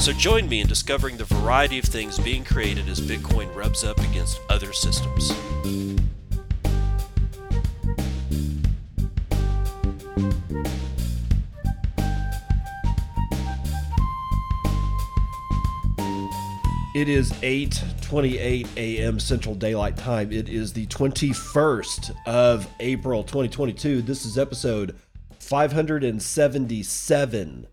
So join me in discovering the variety of things being created as Bitcoin rubs up against other systems. It is 8:28 a.m. Central Daylight Time. It is the 21st of April 2022. This is episode 577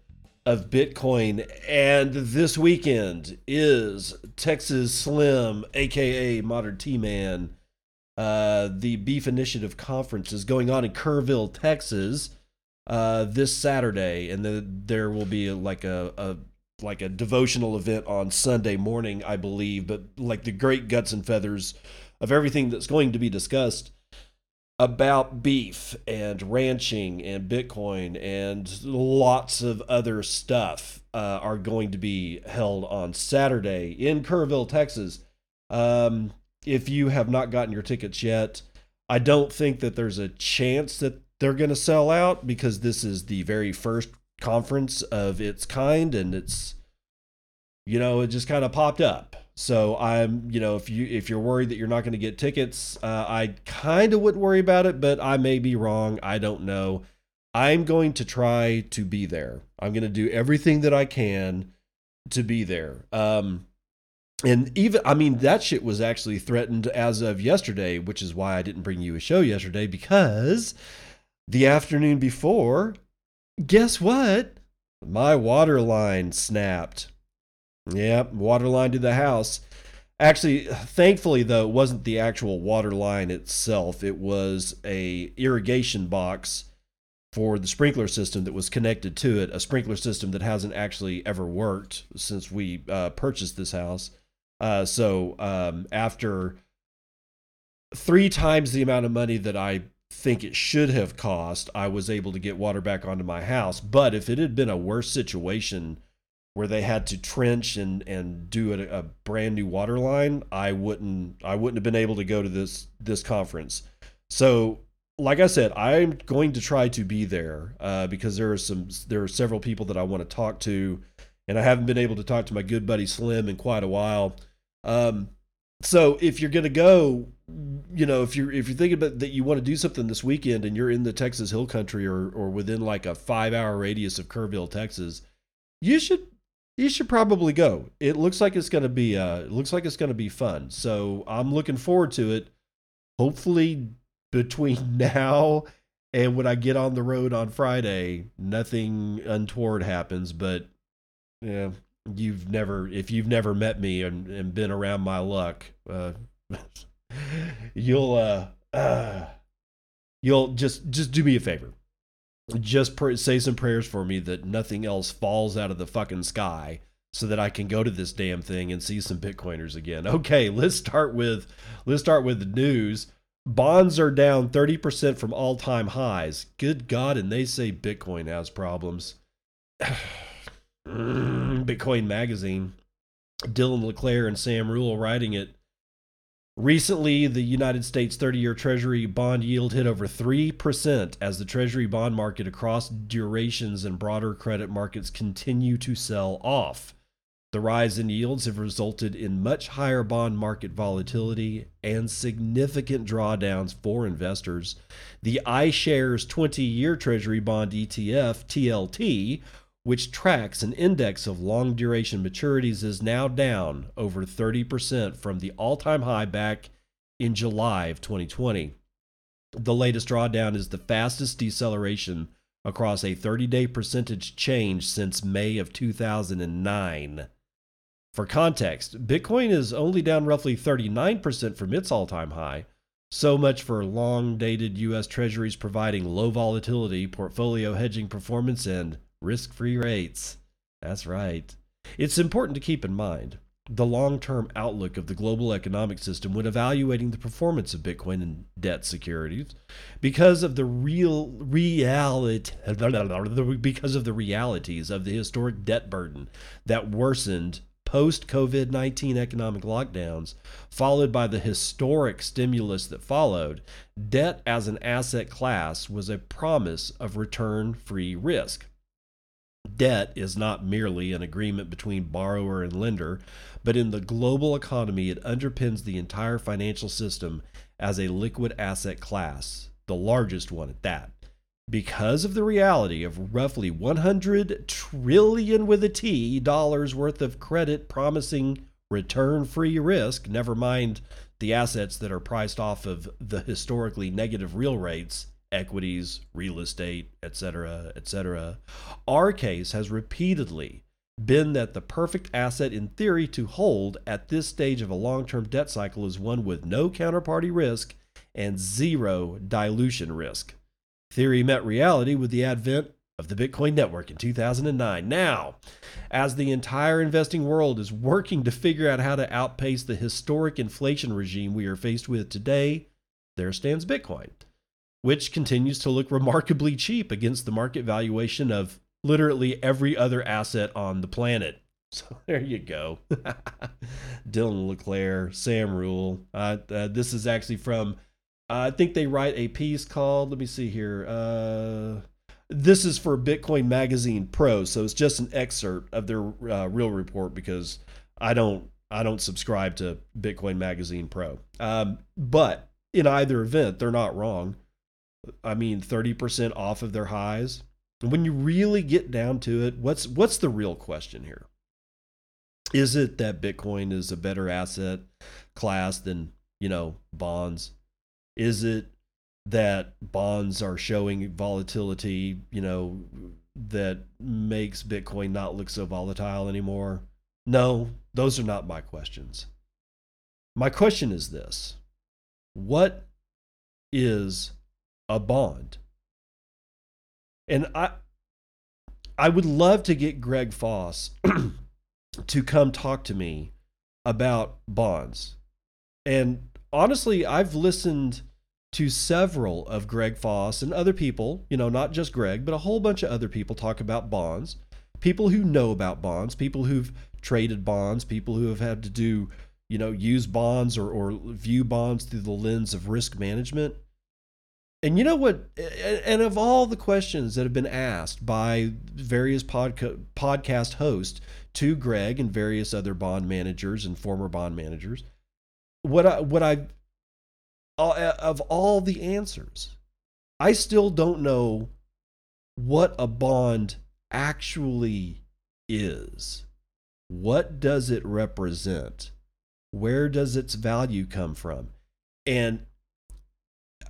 of Bitcoin. And this weekend is Texas Slim, aka Modern T Man. Uh, the Beef Initiative Conference is going on in Kerrville, Texas, uh, this Saturday, and then there will be like a, a like a devotional event on Sunday morning, I believe. But like the great guts and feathers of everything that's going to be discussed about beef and ranching and Bitcoin and lots of other stuff uh, are going to be held on Saturday in Kerrville, Texas. Um, if you have not gotten your tickets yet, I don't think that there's a chance that they're going to sell out because this is the very first conference of its kind and it's, you know, it just kind of popped up. So I'm, you know, if you if you're worried that you're not going to get tickets, uh, I kind of wouldn't worry about it, but I may be wrong. I don't know. I'm going to try to be there. I'm going to do everything that I can to be there. Um, and even I mean that shit was actually threatened as of yesterday, which is why I didn't bring you a show yesterday because the afternoon before, guess what? My water line snapped. Yep, water line to the house. Actually, thankfully though, it wasn't the actual water line itself. It was a irrigation box for the sprinkler system that was connected to it. A sprinkler system that hasn't actually ever worked since we uh, purchased this house. Uh, so um, after three times the amount of money that I think it should have cost, I was able to get water back onto my house. But if it had been a worse situation where they had to trench and and do a, a, brand new water line, I wouldn't I wouldn't have been able to go to this this conference. So, like I said, I'm going to try to be there uh, because there are some there are several people that I want to talk to, and I haven't been able to talk to my good buddy Slim in quite a while. Um, so if you're gonna go, you know, if you're if you're thinking about that you want to do something this weekend and you're in the Texas Hill Country or or within like a five hour radius of Kerrville, Texas, you should you should probably go. It looks like it's gonna be uh it looks like it's gonna be fun. So I'm looking forward to it. Hopefully between now and when I get on the road on Friday, nothing untoward happens. But yeah, you've never if you've never met me and, and been around my luck, uh, you'll uh, uh you'll just just do me a favor just say some prayers for me that nothing else falls out of the fucking sky so that I can go to this damn thing and see some bitcoiners again. Okay, let's start with let's start with the news. Bonds are down 30% from all-time highs. Good god, and they say Bitcoin has problems. Bitcoin magazine. Dylan LeClaire and Sam Rule writing it Recently, the United States 30 year Treasury bond yield hit over 3% as the Treasury bond market across durations and broader credit markets continue to sell off. The rise in yields have resulted in much higher bond market volatility and significant drawdowns for investors. The iShares 20 year Treasury bond ETF, TLT, which tracks an index of long duration maturities, is now down over 30% from the all time high back in July of 2020. The latest drawdown is the fastest deceleration across a 30 day percentage change since May of 2009. For context, Bitcoin is only down roughly 39% from its all time high. So much for long dated US Treasuries providing low volatility, portfolio hedging performance, and risk free rates. That's right. It's important to keep in mind the long term outlook of the global economic system when evaluating the performance of Bitcoin and debt securities because of the real reality because of the realities of the historic debt burden that worsened post COVID 19 economic lockdowns, followed by the historic stimulus that followed, debt as an asset class was a promise of return free risk. Debt is not merely an agreement between borrower and lender, but in the global economy, it underpins the entire financial system as a liquid asset class, the largest one at that. Because of the reality of roughly 100 trillion with a T dollars worth of credit promising return free risk, never mind the assets that are priced off of the historically negative real rates equities, real estate, etc., etc. Our case has repeatedly been that the perfect asset in theory to hold at this stage of a long term debt cycle is one with no counterparty risk and zero dilution risk. Theory met reality with the advent of the Bitcoin network in 2009. Now, as the entire investing world is working to figure out how to outpace the historic inflation regime we are faced with today, there stands Bitcoin which continues to look remarkably cheap against the market valuation of literally every other asset on the planet. So there you go. Dylan LeClaire, Sam Rule. Uh, uh, this is actually from, uh, I think they write a piece called, let me see here. Uh, this is for Bitcoin Magazine Pro, so it's just an excerpt of their uh, real report because I don't I don't subscribe to Bitcoin Magazine Pro. Um, but in either event, they're not wrong. I mean, 30% off of their highs. When you really get down to it, what's what's the real question here? Is it that Bitcoin is a better asset class than, you know, bonds? Is it that bonds are showing volatility, you know, that makes Bitcoin not look so volatile anymore? No, those are not my questions. My question is this What is a bond. And I I would love to get Greg Foss to come talk to me about bonds. And honestly, I've listened to several of Greg Foss and other people, you know, not just Greg, but a whole bunch of other people talk about bonds. People who know about bonds, people who've traded bonds, people who have had to do, you know, use bonds or, or view bonds through the lens of risk management. And you know what? And of all the questions that have been asked by various podca- podcast hosts to Greg and various other bond managers and former bond managers, what I what I uh, uh, of all the answers, I still don't know what a bond actually is. What does it represent? Where does its value come from? And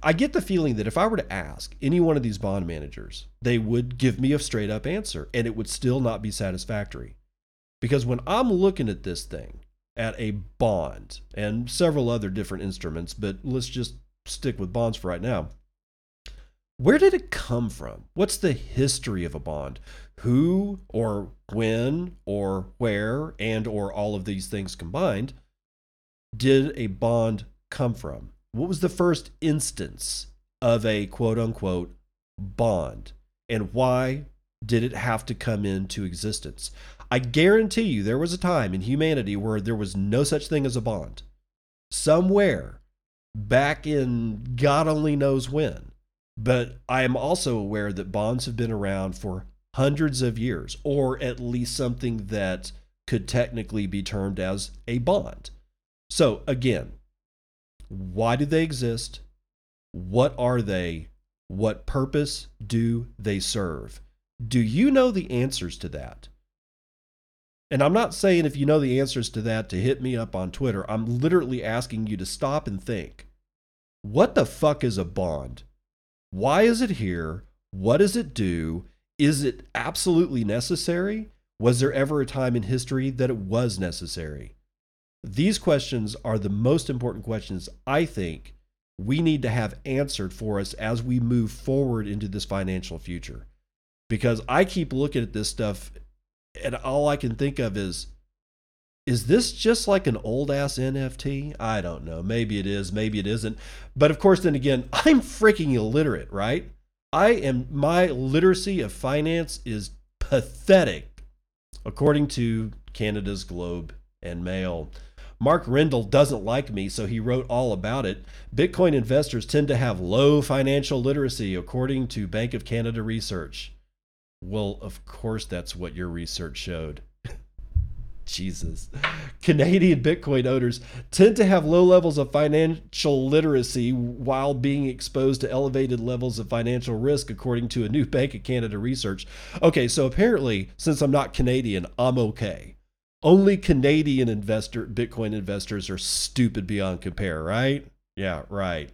I get the feeling that if I were to ask any one of these bond managers, they would give me a straight up answer and it would still not be satisfactory. Because when I'm looking at this thing, at a bond and several other different instruments, but let's just stick with bonds for right now. Where did it come from? What's the history of a bond? Who or when or where and or all of these things combined did a bond come from? What was the first instance of a quote unquote bond and why did it have to come into existence? I guarantee you there was a time in humanity where there was no such thing as a bond. Somewhere back in God only knows when. But I am also aware that bonds have been around for hundreds of years, or at least something that could technically be termed as a bond. So, again, why do they exist? What are they? What purpose do they serve? Do you know the answers to that? And I'm not saying if you know the answers to that to hit me up on Twitter. I'm literally asking you to stop and think. What the fuck is a bond? Why is it here? What does it do? Is it absolutely necessary? Was there ever a time in history that it was necessary? These questions are the most important questions I think we need to have answered for us as we move forward into this financial future. Because I keep looking at this stuff and all I can think of is is this just like an old ass NFT? I don't know. Maybe it is, maybe it isn't. But of course, then again, I'm freaking illiterate, right? I am, my literacy of finance is pathetic, according to Canada's Globe and Mail. Mark Rendell doesn't like me, so he wrote all about it. Bitcoin investors tend to have low financial literacy, according to Bank of Canada research. Well, of course, that's what your research showed. Jesus. Canadian Bitcoin owners tend to have low levels of financial literacy while being exposed to elevated levels of financial risk, according to a new Bank of Canada research. Okay, so apparently, since I'm not Canadian, I'm okay. Only Canadian investor Bitcoin investors are stupid beyond compare, right? Yeah, right.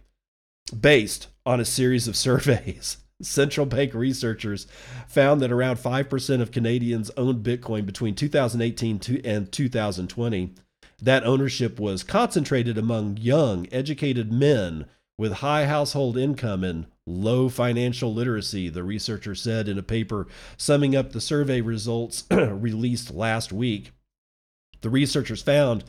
Based on a series of surveys central bank researchers found that around 5% of Canadians owned Bitcoin between 2018 and 2020. That ownership was concentrated among young, educated men with high household income and low financial literacy, the researcher said in a paper summing up the survey results released last week. The researchers found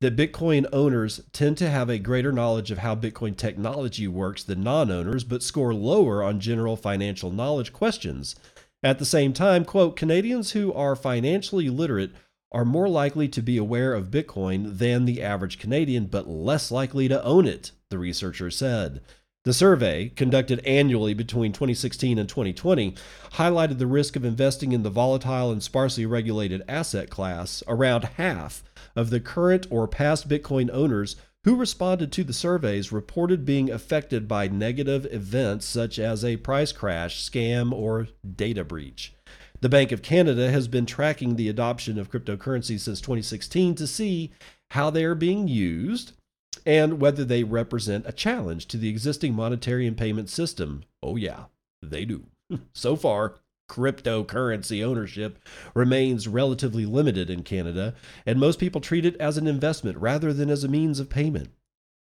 that Bitcoin owners tend to have a greater knowledge of how Bitcoin technology works than non owners, but score lower on general financial knowledge questions. At the same time, quote, Canadians who are financially literate are more likely to be aware of Bitcoin than the average Canadian, but less likely to own it, the researcher said. The survey, conducted annually between 2016 and 2020, highlighted the risk of investing in the volatile and sparsely regulated asset class. Around half of the current or past Bitcoin owners who responded to the surveys reported being affected by negative events such as a price crash, scam, or data breach. The Bank of Canada has been tracking the adoption of cryptocurrency since 2016 to see how they are being used and whether they represent a challenge to the existing monetary and payment system. Oh, yeah, they do. so far, cryptocurrency ownership remains relatively limited in Canada, and most people treat it as an investment rather than as a means of payment.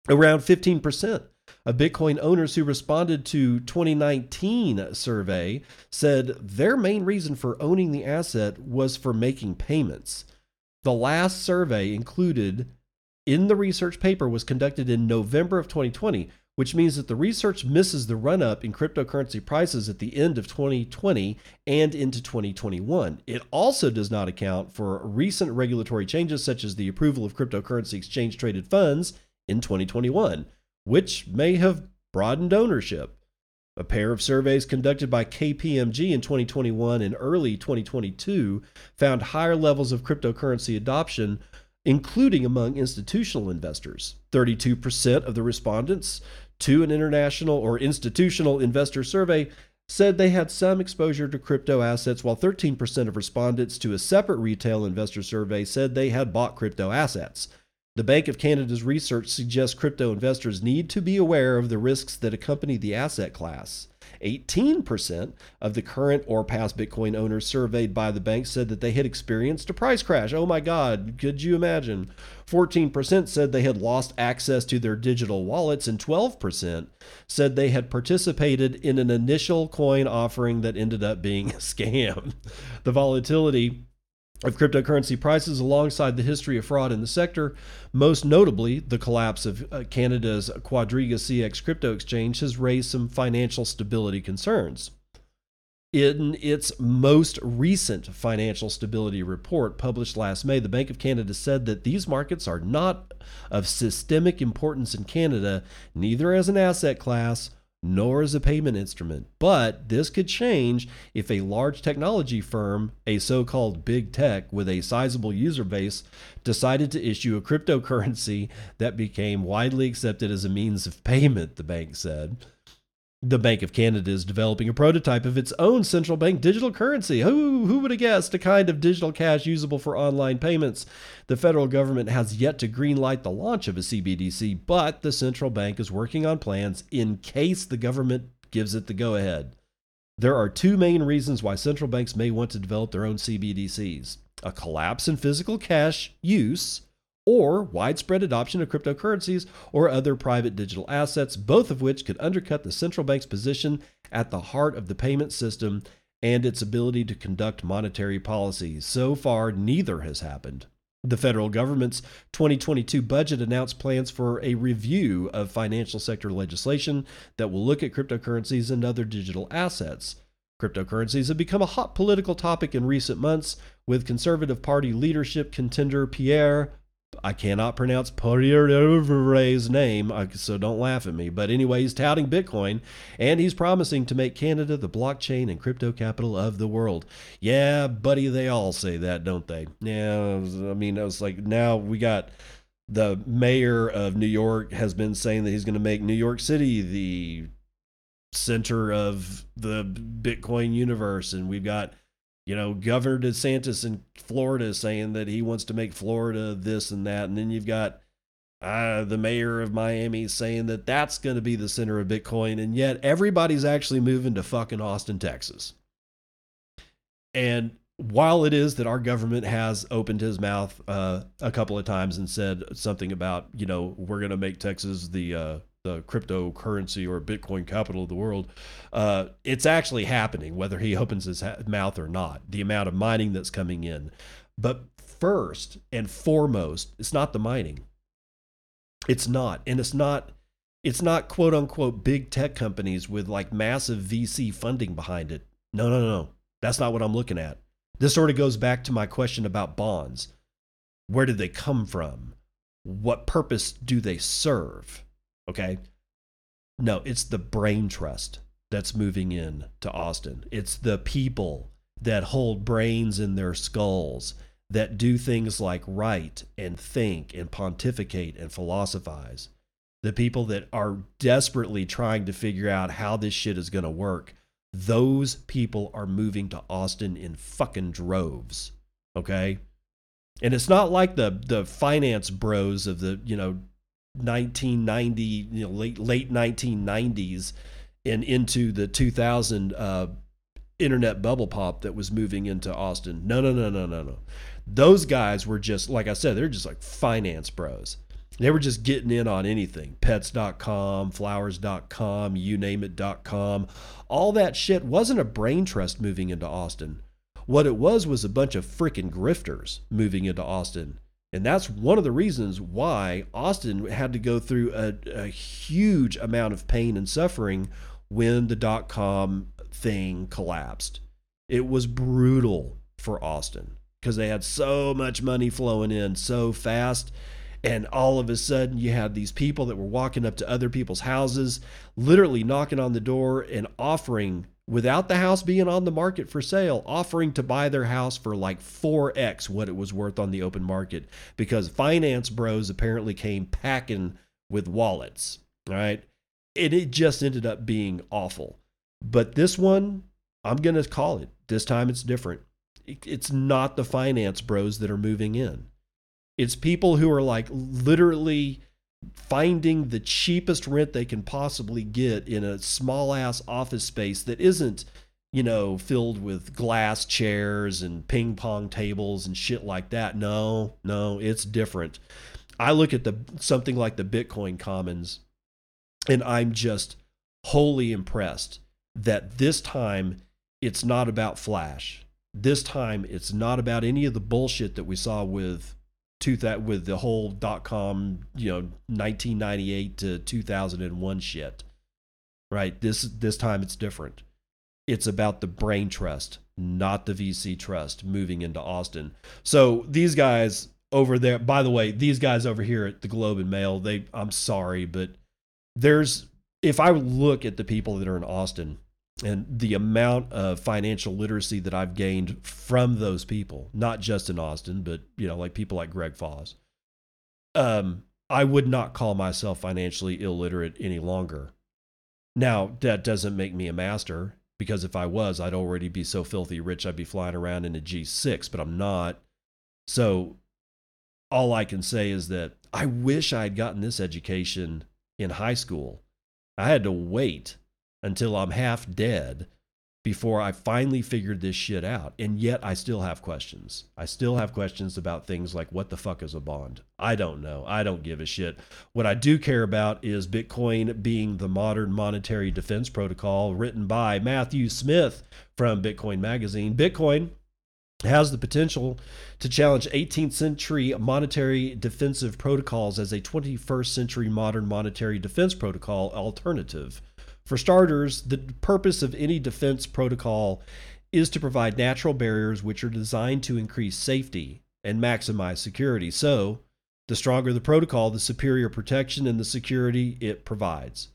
Around 15% of Bitcoin owners who responded to 2019 survey said their main reason for owning the asset was for making payments. The last survey included in the research paper was conducted in November of 2020, which means that the research misses the run up in cryptocurrency prices at the end of 2020 and into 2021. It also does not account for recent regulatory changes, such as the approval of cryptocurrency exchange traded funds in 2021, which may have broadened ownership. A pair of surveys conducted by KPMG in 2021 and early 2022 found higher levels of cryptocurrency adoption including among institutional investors. 32% of the respondents to an international or institutional investor survey said they had some exposure to crypto assets, while 13% of respondents to a separate retail investor survey said they had bought crypto assets. The Bank of Canada's research suggests crypto investors need to be aware of the risks that accompany the asset class. 18% of the current or past Bitcoin owners surveyed by the bank said that they had experienced a price crash. Oh my God, could you imagine? 14% said they had lost access to their digital wallets, and 12% said they had participated in an initial coin offering that ended up being a scam. The volatility of cryptocurrency prices alongside the history of fraud in the sector, most notably the collapse of uh, Canada's Quadriga CX crypto exchange, has raised some financial stability concerns. In its most recent financial stability report published last May, the Bank of Canada said that these markets are not of systemic importance in Canada, neither as an asset class nor as a payment instrument. But this could change if a large technology firm, a so called big tech with a sizable user base, decided to issue a cryptocurrency that became widely accepted as a means of payment, the bank said. The Bank of Canada is developing a prototype of its own central bank digital currency. Who, who would have guessed a kind of digital cash usable for online payments? The federal government has yet to greenlight the launch of a CBDC, but the central bank is working on plans in case the government gives it the go ahead. There are two main reasons why central banks may want to develop their own CBDCs a collapse in physical cash use or widespread adoption of cryptocurrencies or other private digital assets, both of which could undercut the central bank's position at the heart of the payment system and its ability to conduct monetary policy. So far, neither has happened. The federal government's 2022 budget announced plans for a review of financial sector legislation that will look at cryptocurrencies and other digital assets. Cryptocurrencies have become a hot political topic in recent months, with Conservative Party leadership contender Pierre I cannot pronounce Poirier's name, so don't laugh at me. But anyway, he's touting Bitcoin, and he's promising to make Canada the blockchain and crypto capital of the world. Yeah, buddy, they all say that, don't they? Yeah, I mean, I was like, now we got the mayor of New York has been saying that he's going to make New York City the center of the Bitcoin universe, and we've got you know, Governor DeSantis in Florida saying that he wants to make Florida this and that. And then you've got uh, the mayor of Miami saying that that's going to be the center of Bitcoin. And yet everybody's actually moving to fucking Austin, Texas. And while it is that our government has opened his mouth uh, a couple of times and said something about, you know, we're going to make Texas the uh, the cryptocurrency or Bitcoin capital of the world, uh, it's actually happening, whether he opens his ha- mouth or not. The amount of mining that's coming in, but first and foremost, it's not the mining. It's not, and it's not. It's not quote unquote big tech companies with like massive VC funding behind it. No, no, no. That's not what I'm looking at. This sort of goes back to my question about bonds. Where did they come from? What purpose do they serve? Okay. No, it's the brain trust that's moving in to Austin. It's the people that hold brains in their skulls that do things like write and think and pontificate and philosophize. The people that are desperately trying to figure out how this shit is going to work. Those people are moving to Austin in fucking droves. Okay? And it's not like the the finance bros of the, you know, 1990, you know, late late 1990s and into the 2000 uh, internet bubble pop that was moving into Austin. No, no, no, no, no, no. Those guys were just like I said, they're just like finance bros. They were just getting in on anything. Pets.com, flowers.com, you name it.com. All that shit wasn't a brain trust moving into Austin. What it was was a bunch of freaking grifters moving into Austin and that's one of the reasons why Austin had to go through a, a huge amount of pain and suffering when the dot com thing collapsed. It was brutal for Austin because they had so much money flowing in so fast. And all of a sudden, you had these people that were walking up to other people's houses, literally knocking on the door and offering without the house being on the market for sale, offering to buy their house for like 4x what it was worth on the open market because finance bros apparently came packing with wallets. right? And it just ended up being awful. But this one, I'm going to call it. This time it's different. It's not the finance bros that are moving in. It's people who are like literally finding the cheapest rent they can possibly get in a small ass office space that isn't you know filled with glass chairs and ping pong tables and shit like that. No no it's different. I look at the something like the bitcoin commons and i'm just wholly impressed that this time it's not about flash. This time it's not about any of the bullshit that we saw with to that with the whole dot com, you know, 1998 to 2001 shit. Right? This this time it's different. It's about the brain trust, not the VC trust moving into Austin. So these guys over there, by the way, these guys over here at the Globe and Mail, they I'm sorry, but there's if I look at the people that are in Austin, and the amount of financial literacy that I've gained from those people, not just in Austin, but you know, like people like Greg Foss. Um, I would not call myself financially illiterate any longer. Now, that doesn't make me a master because if I was, I'd already be so filthy rich I'd be flying around in a G6, but I'm not. So all I can say is that I wish I had gotten this education in high school. I had to wait until I'm half dead before I finally figured this shit out. And yet I still have questions. I still have questions about things like what the fuck is a bond? I don't know. I don't give a shit. What I do care about is Bitcoin being the modern monetary defense protocol written by Matthew Smith from Bitcoin Magazine. Bitcoin has the potential to challenge 18th century monetary defensive protocols as a 21st century modern monetary defense protocol alternative. For starters, the purpose of any defense protocol is to provide natural barriers which are designed to increase safety and maximize security. So, the stronger the protocol, the superior protection and the security it provides.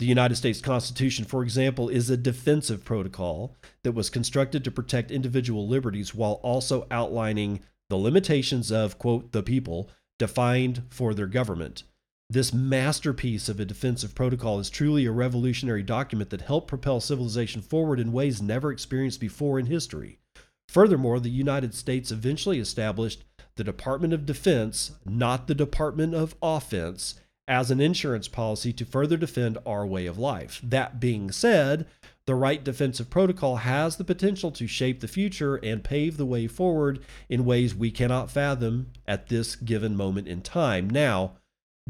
The United States Constitution, for example, is a defensive protocol that was constructed to protect individual liberties while also outlining the limitations of, quote, the people defined for their government. This masterpiece of a defensive protocol is truly a revolutionary document that helped propel civilization forward in ways never experienced before in history. Furthermore, the United States eventually established the Department of Defense, not the Department of Offense, as an insurance policy to further defend our way of life. That being said, the right defensive protocol has the potential to shape the future and pave the way forward in ways we cannot fathom at this given moment in time. Now,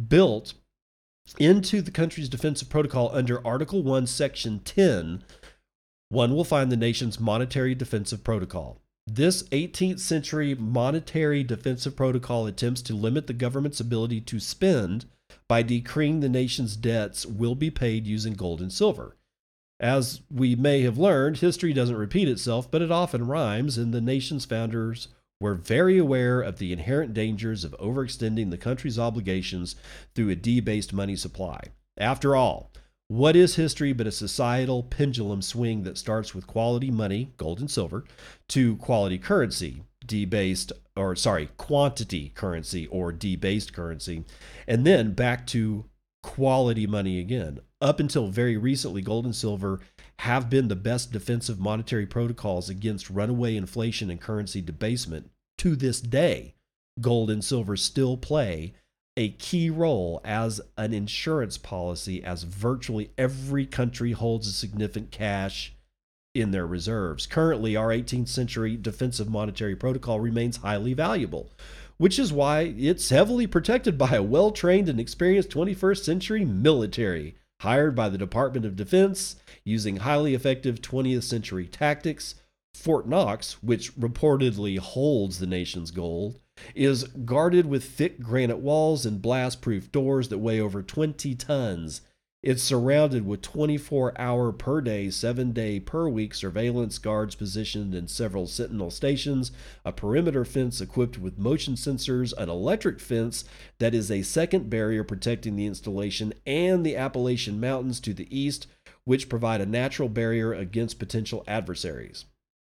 built into the country's defensive protocol under Article 1, Section 10, one will find the nation's monetary defensive protocol. This 18th century monetary defensive protocol attempts to limit the government's ability to spend by decreeing the nation's debts will be paid using gold and silver. As we may have learned, history doesn't repeat itself, but it often rhymes, and the nation's founders were very aware of the inherent dangers of overextending the country's obligations through a debased money supply. After all, what is history but a societal pendulum swing that starts with quality money, gold and silver, to quality currency, debased, or sorry, quantity currency or debased currency, and then back to quality money again. Up until very recently, gold and silver have been the best defensive monetary protocols against runaway inflation and currency debasement. To this day, gold and silver still play a key role as an insurance policy, as virtually every country holds a significant cash in their reserves. Currently, our 18th century defensive monetary protocol remains highly valuable, which is why it's heavily protected by a well trained and experienced 21st century military hired by the Department of Defense using highly effective 20th century tactics. Fort Knox, which reportedly holds the nation's gold, is guarded with thick granite walls and blast proof doors that weigh over 20 tons. It's surrounded with 24 hour per day, 7 day per week surveillance guards positioned in several sentinel stations, a perimeter fence equipped with motion sensors, an electric fence that is a second barrier protecting the installation, and the Appalachian Mountains to the east, which provide a natural barrier against potential adversaries.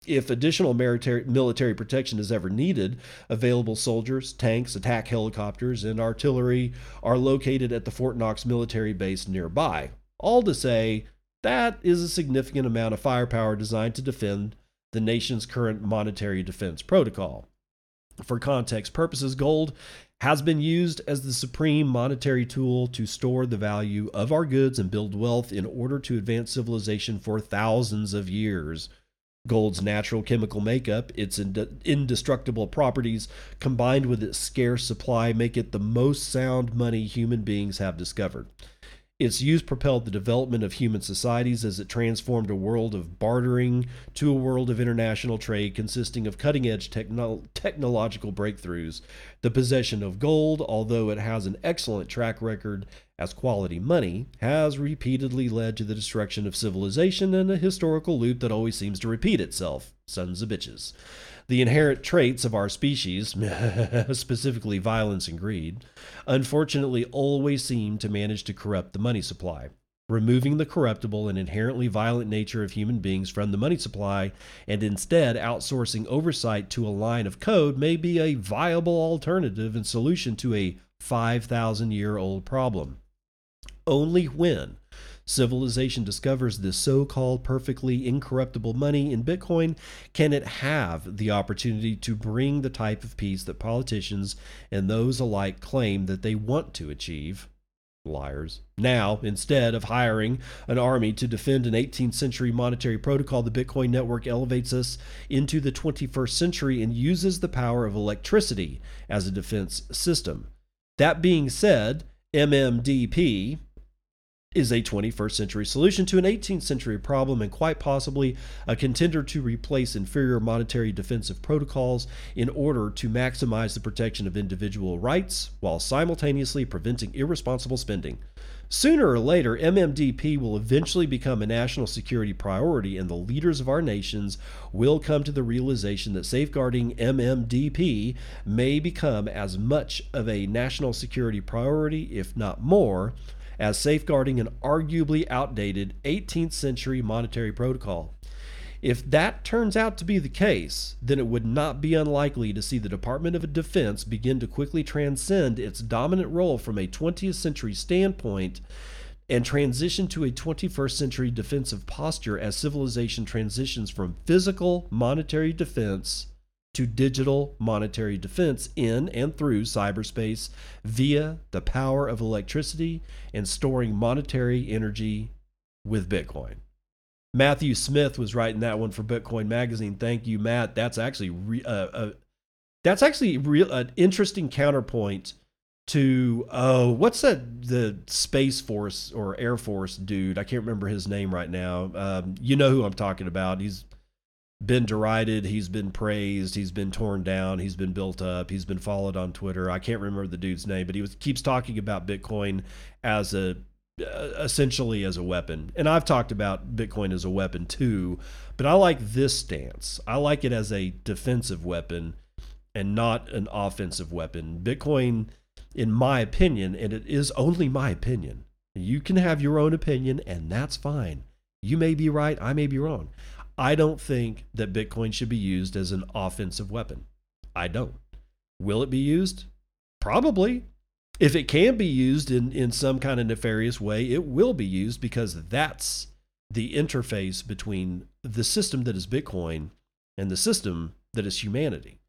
If additional military, protection is ever needed, available soldiers, tanks, attack helicopters, and artillery are located at the Fort Knox military base nearby. All to say, that is a significant amount of firepower designed to defend the nation's current monetary defense protocol. For context purposes, gold has been used as the supreme monetary tool to store the value of our goods and build wealth in order to advance civilization for thousands of years. Gold's natural chemical makeup, its indestructible properties, combined with its scarce supply, make it the most sound money human beings have discovered. Its use propelled the development of human societies as it transformed a world of bartering to a world of international trade consisting of cutting edge techno- technological breakthroughs. The possession of gold, although it has an excellent track record as quality money, has repeatedly led to the destruction of civilization and a historical loop that always seems to repeat itself. Sons of bitches. The inherent traits of our species, specifically violence and greed, unfortunately always seem to manage to corrupt the money supply. Removing the corruptible and inherently violent nature of human beings from the money supply and instead outsourcing oversight to a line of code may be a viable alternative and solution to a 5,000 year old problem. Only when civilization discovers this so called perfectly incorruptible money in Bitcoin, can it have the opportunity to bring the type of peace that politicians and those alike claim that they want to achieve? Liars. Now, instead of hiring an army to defend an 18th century monetary protocol, the Bitcoin network elevates us into the 21st century and uses the power of electricity as a defense system. That being said, MMDP, is a 21st century solution to an 18th century problem and quite possibly a contender to replace inferior monetary defensive protocols in order to maximize the protection of individual rights while simultaneously preventing irresponsible spending. Sooner or later, MMDP will eventually become a national security priority, and the leaders of our nations will come to the realization that safeguarding MMDP may become as much of a national security priority, if not more, as safeguarding an arguably outdated 18th century monetary protocol. If that turns out to be the case, then it would not be unlikely to see the Department of Defense begin to quickly transcend its dominant role from a 20th century standpoint and transition to a 21st century defensive posture as civilization transitions from physical monetary defense to digital monetary defense in and through cyberspace via the power of electricity and storing monetary energy with Bitcoin. Matthew Smith was writing that one for Bitcoin Magazine. Thank you, Matt. That's actually re- uh, uh, that's actually an interesting counterpoint to oh, what's that the Space Force or Air Force dude? I can't remember his name right now. Um, you know who I'm talking about. He's been derided, he's been praised, he's been torn down, he's been built up, he's been followed on Twitter. I can't remember the dude's name, but he was keeps talking about Bitcoin as a uh, essentially as a weapon. And I've talked about Bitcoin as a weapon too, but I like this stance. I like it as a defensive weapon and not an offensive weapon. Bitcoin in my opinion, and it is only my opinion. You can have your own opinion and that's fine. You may be right, I may be wrong. I don't think that Bitcoin should be used as an offensive weapon. I don't. Will it be used? Probably. If it can be used in, in some kind of nefarious way, it will be used because that's the interface between the system that is Bitcoin and the system that is humanity.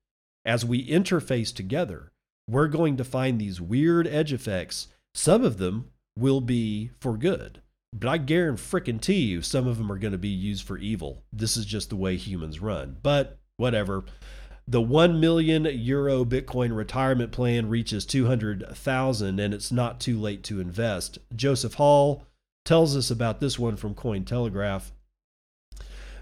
As we interface together, we're going to find these weird edge effects. Some of them will be for good. But I guarantee you, some of them are going to be used for evil. This is just the way humans run. But whatever. The 1 million euro Bitcoin retirement plan reaches 200,000 and it's not too late to invest. Joseph Hall tells us about this one from Cointelegraph.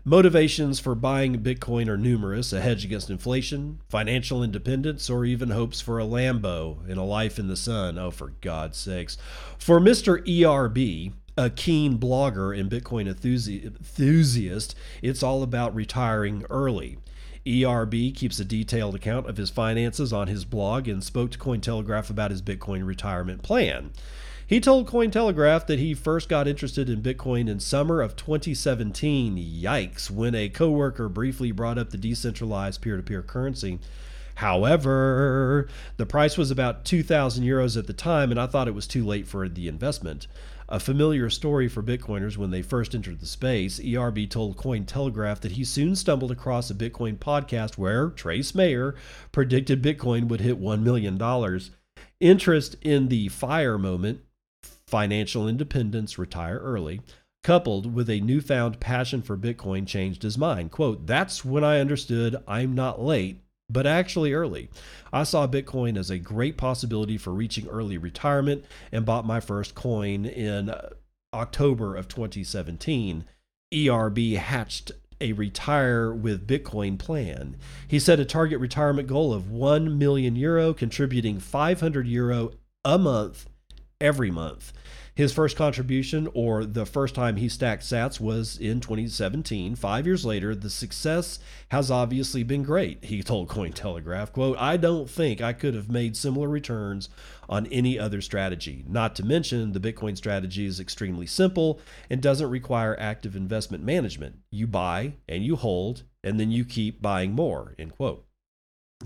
Motivations for buying Bitcoin are numerous a hedge against inflation, financial independence, or even hopes for a Lambo and a life in the sun. Oh, for God's sakes. For Mr. ERB, a keen blogger and Bitcoin enthusiast, it's all about retiring early. ERB keeps a detailed account of his finances on his blog and spoke to Cointelegraph about his Bitcoin retirement plan. He told Cointelegraph that he first got interested in Bitcoin in summer of 2017. Yikes, when a coworker briefly brought up the decentralized peer-to-peer currency. However, the price was about 2,000 euros at the time, and I thought it was too late for the investment. A familiar story for Bitcoiners when they first entered the space, ERB told Cointelegraph that he soon stumbled across a Bitcoin podcast where Trace Mayer predicted Bitcoin would hit $1 million. Interest in the FIRE moment, financial independence, retire early, coupled with a newfound passion for Bitcoin changed his mind. Quote, That's when I understood I'm not late but actually early. I saw Bitcoin as a great possibility for reaching early retirement and bought my first coin in October of 2017. ERB hatched a retire with Bitcoin plan. He set a target retirement goal of 1 million euro, contributing 500 euro a month every month. His first contribution, or the first time he stacked sats, was in 2017. Five years later, the success has obviously been great, he told Cointelegraph. Quote, I don't think I could have made similar returns on any other strategy. Not to mention, the Bitcoin strategy is extremely simple and doesn't require active investment management. You buy and you hold, and then you keep buying more, end quote.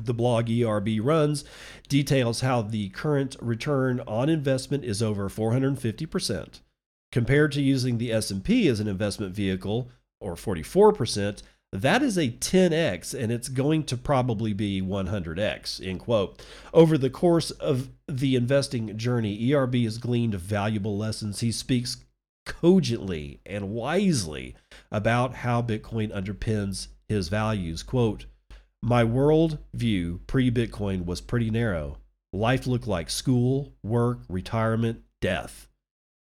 The blog ERB runs details how the current return on investment is over 450%. Compared to using the S&P as an investment vehicle or 44%, that is a 10x and it's going to probably be 100x end quote over the course of the investing journey erb has gleaned valuable lessons he speaks cogently and wisely about how bitcoin underpins his values quote my world view pre Bitcoin was pretty narrow. Life looked like school, work, retirement, death.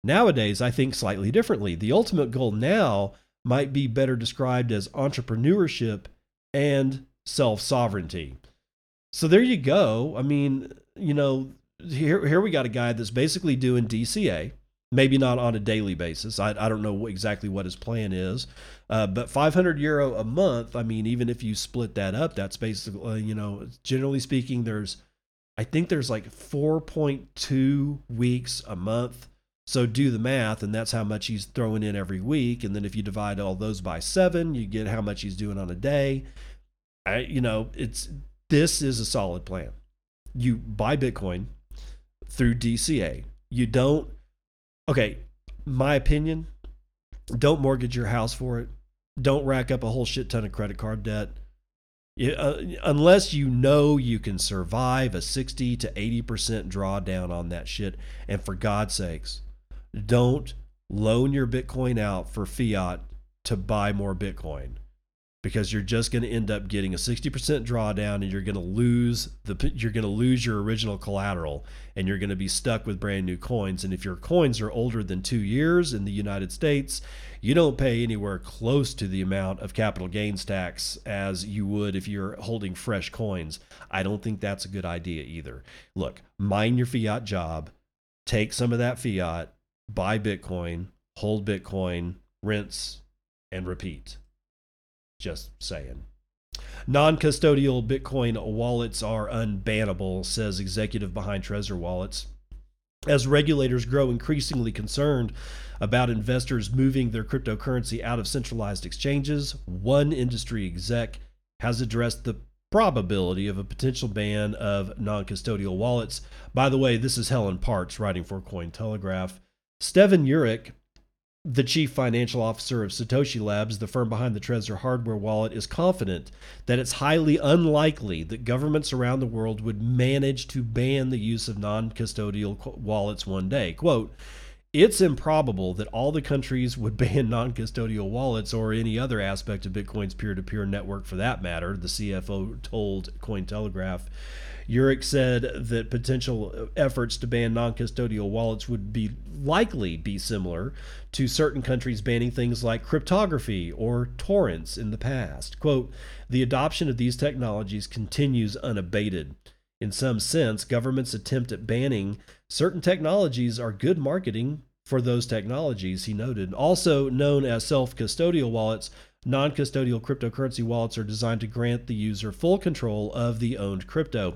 Nowadays, I think slightly differently. The ultimate goal now might be better described as entrepreneurship and self sovereignty. So there you go. I mean, you know, here here we got a guy that's basically doing DCA, maybe not on a daily basis. I, I don't know exactly what his plan is, uh, but 500 euro a month. I mean, even if you split that up, that's basically, uh, you know, generally speaking, there's, I think there's like 4.2 weeks a month. So do the math, and that's how much he's throwing in every week. And then if you divide all those by seven, you get how much he's doing on a day. I, you know, it's this is a solid plan. You buy Bitcoin through DCA. You don't okay, my opinion, don't mortgage your house for it. Don't rack up a whole shit ton of credit card debt. uh, unless you know you can survive a 60 to 80% drawdown on that shit. And for God's sakes, don't loan your Bitcoin out for fiat to buy more Bitcoin because you're just going to end up getting a 60% drawdown and you're going to lose the you're going to lose your original collateral and you're going to be stuck with brand new coins. And if your coins are older than 2 years in the United States you don't pay anywhere close to the amount of capital gains tax as you would if you're holding fresh coins. I don't think that's a good idea either. Look mine your fiat job take some of that fiat buy bitcoin hold bitcoin rinse and repeat just saying. Non custodial Bitcoin wallets are unbannable, says executive behind Trezor Wallets. As regulators grow increasingly concerned about investors moving their cryptocurrency out of centralized exchanges, one industry exec has addressed the probability of a potential ban of non custodial wallets. By the way, this is Helen Partz writing for Cointelegraph. Stephen Urich, the chief financial officer of Satoshi Labs, the firm behind the Trezor hardware wallet, is confident that it's highly unlikely that governments around the world would manage to ban the use of non custodial wallets one day. Quote, it's improbable that all the countries would ban non custodial wallets or any other aspect of Bitcoin's peer to peer network for that matter, the CFO told Cointelegraph. Urich said that potential efforts to ban non-custodial wallets would be likely be similar to certain countries banning things like cryptography or torrents in the past. Quote, the adoption of these technologies continues unabated. In some sense, governments' attempt at banning certain technologies are good marketing for those technologies, he noted. Also known as self custodial wallets, non custodial cryptocurrency wallets are designed to grant the user full control of the owned crypto.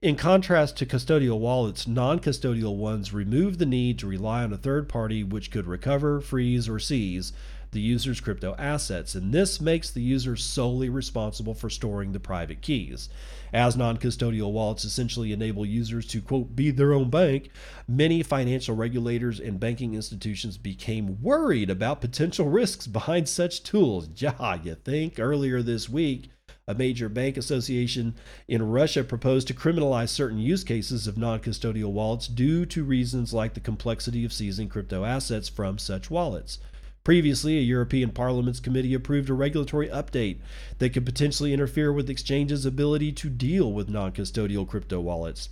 In contrast to custodial wallets, non custodial ones remove the need to rely on a third party which could recover, freeze, or seize the user's crypto assets, and this makes the user solely responsible for storing the private keys. As non custodial wallets essentially enable users to, quote, be their own bank, many financial regulators and banking institutions became worried about potential risks behind such tools. Yeah, you think? Earlier this week, a major bank association in Russia proposed to criminalize certain use cases of non custodial wallets due to reasons like the complexity of seizing crypto assets from such wallets. Previously, a European Parliament's committee approved a regulatory update that could potentially interfere with exchanges' ability to deal with non custodial crypto wallets.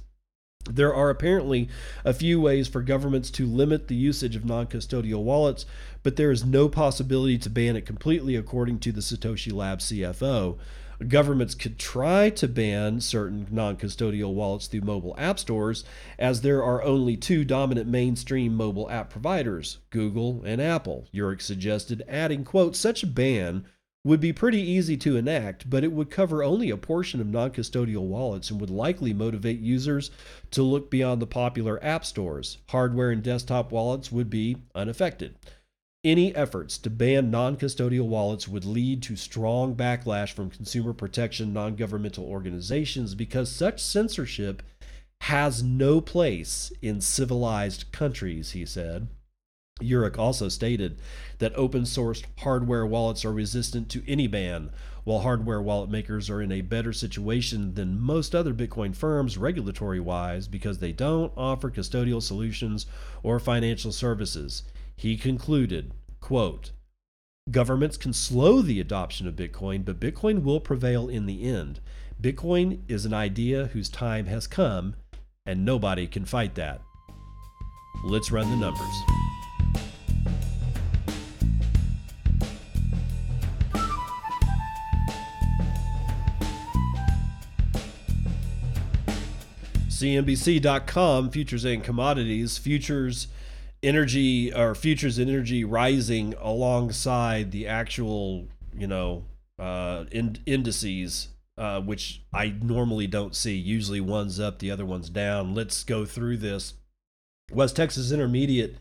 There are apparently a few ways for governments to limit the usage of non custodial wallets, but there is no possibility to ban it completely, according to the Satoshi Lab CFO governments could try to ban certain non custodial wallets through mobile app stores, as there are only two dominant mainstream mobile app providers, Google and Apple. Urich suggested adding, quote, such a ban would be pretty easy to enact, but it would cover only a portion of non custodial wallets and would likely motivate users to look beyond the popular app stores. Hardware and desktop wallets would be unaffected. Any efforts to ban non custodial wallets would lead to strong backlash from consumer protection non governmental organizations because such censorship has no place in civilized countries, he said. Urich also stated that open sourced hardware wallets are resistant to any ban, while hardware wallet makers are in a better situation than most other Bitcoin firms regulatory wise because they don't offer custodial solutions or financial services. He concluded, Quote Governments can slow the adoption of Bitcoin, but Bitcoin will prevail in the end. Bitcoin is an idea whose time has come, and nobody can fight that. Let's run the numbers. CNBC.com futures and commodities futures energy or futures energy rising alongside the actual, you know, uh, in, indices, uh, which I normally don't see. Usually one's up, the other one's down. Let's go through this. West Texas Intermediate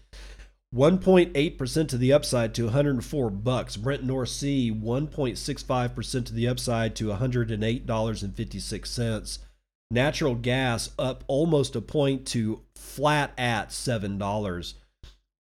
1.8% to the upside to 104 bucks. Brent North Sea 1.65% to the upside to $108.56. Natural gas up almost a point to flat at $7.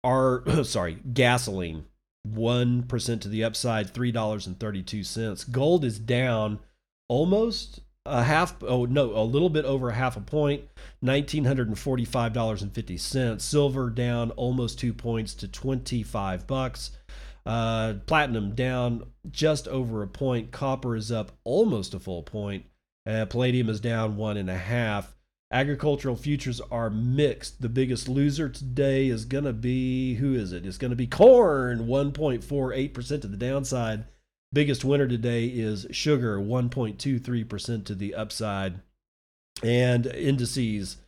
Our sorry, gasoline 1% to the upside, $3.32. Gold is down almost a half oh no a little bit over a half a point $1945.50 silver down almost two points to 25 bucks. Uh, platinum down just over a point. Copper is up almost a full point. Uh, palladium is down one and a half agricultural futures are mixed. The biggest loser today is going to be who is it? It's going to be corn 1.48% to the downside. Biggest winner today is sugar, 1.23% to the upside. And indices,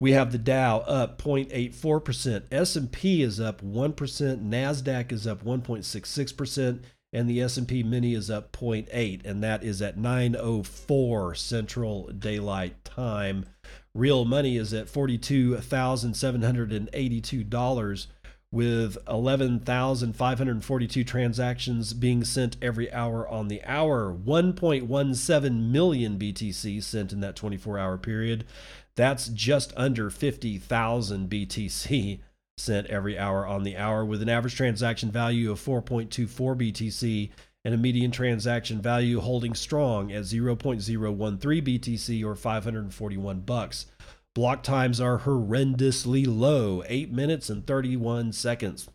we have the Dow up 0.84%, S&P is up 1%, Nasdaq is up 1.66%, and the S&P Mini is up 0.8 and that is at 9:04 Central Daylight Time. Real money is at $42,782 with 11,542 transactions being sent every hour on the hour. 1.17 million BTC sent in that 24 hour period. That's just under 50,000 BTC sent every hour on the hour, with an average transaction value of 4.24 BTC and a median transaction value holding strong at 0.013 BTC or 541 bucks. Block times are horrendously low 8 minutes and 31 seconds.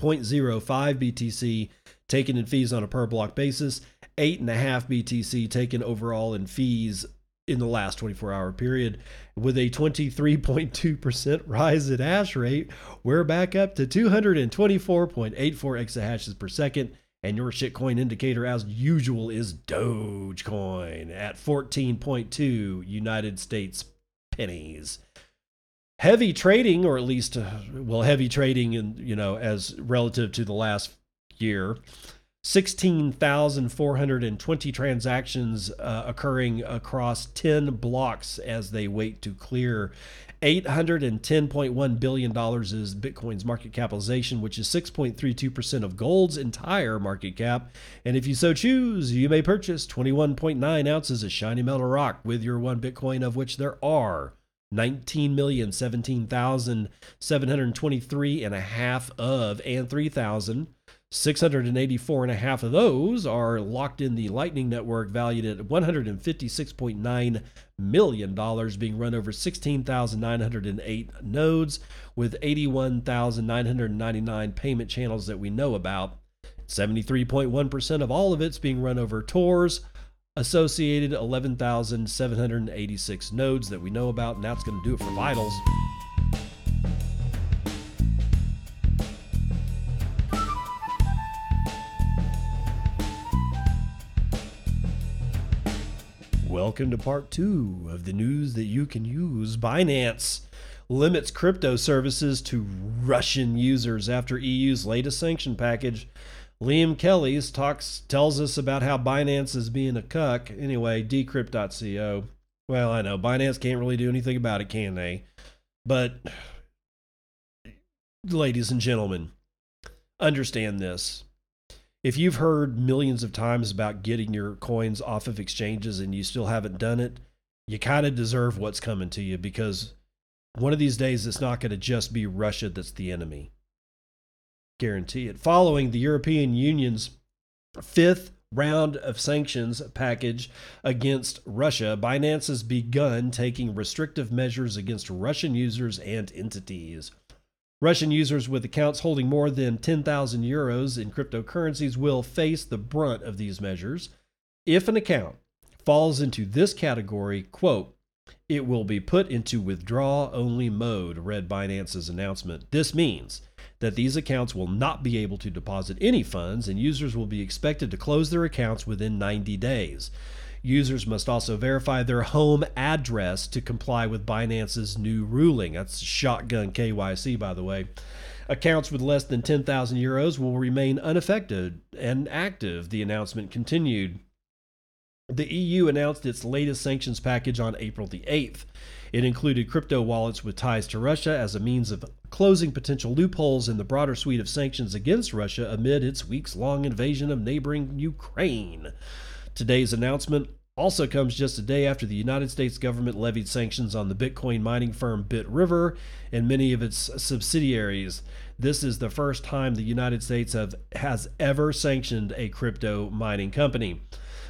0.05 BTC taken in fees on a per block basis, 8.5 BTC taken overall in fees in the last 24 hour period. With a 23.2% rise in hash rate, we're back up to 224.84 exahashes per second. And your shitcoin indicator, as usual, is Dogecoin at 14.2 United States pennies. Heavy trading, or at least, uh, well, heavy trading, in you know, as relative to the last year, 16,420 transactions uh, occurring across 10 blocks as they wait to clear. $810.1 billion is Bitcoin's market capitalization, which is 6.32% of gold's entire market cap. And if you so choose, you may purchase 21.9 ounces of shiny metal rock with your one Bitcoin, of which there are 19,017,723 and a half of, and 3,000. 684 and a half of those are locked in the Lightning Network, valued at $156.9 million, being run over 16,908 nodes with 81,999 payment channels that we know about. 73.1% of all of it's being run over Tors, associated 11,786 nodes that we know about, and that's going to do it for vitals. Welcome to part two of the news that you can use. Binance limits crypto services to Russian users after EU's latest sanction package. Liam Kelly's talks tells us about how Binance is being a cuck. Anyway, decrypt.co. Well, I know Binance can't really do anything about it, can they? But ladies and gentlemen, understand this if you've heard millions of times about getting your coins off of exchanges and you still haven't done it, you kind of deserve what's coming to you because one of these days it's not going to just be Russia that's the enemy. Guarantee it. Following the European Union's fifth round of sanctions package against Russia, Binance has begun taking restrictive measures against Russian users and entities. Russian users with accounts holding more than 10,000 euros in cryptocurrencies will face the brunt of these measures. If an account falls into this category, quote, it will be put into withdraw only mode, read Binance's announcement. This means that these accounts will not be able to deposit any funds and users will be expected to close their accounts within 90 days. Users must also verify their home address to comply with Binance's new ruling. That's shotgun KYC, by the way. Accounts with less than 10,000 euros will remain unaffected and active, the announcement continued. The EU announced its latest sanctions package on April the 8th. It included crypto wallets with ties to Russia as a means of closing potential loopholes in the broader suite of sanctions against Russia amid its weeks long invasion of neighboring Ukraine. Today's announcement also comes just a day after the United States government levied sanctions on the Bitcoin mining firm BitRiver and many of its subsidiaries. This is the first time the United States have, has ever sanctioned a crypto mining company.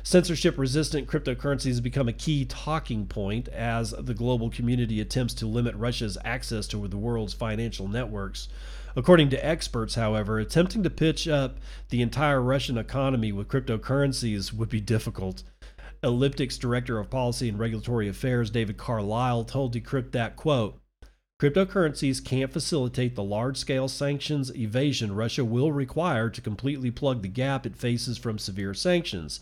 Censorship resistant cryptocurrencies become a key talking point as the global community attempts to limit Russia's access to the world's financial networks. According to experts, however, attempting to pitch up the entire Russian economy with cryptocurrencies would be difficult. Elliptic's director of policy and regulatory affairs, David Carlisle, told Decrypt that, quote, Cryptocurrencies can't facilitate the large scale sanctions evasion Russia will require to completely plug the gap it faces from severe sanctions.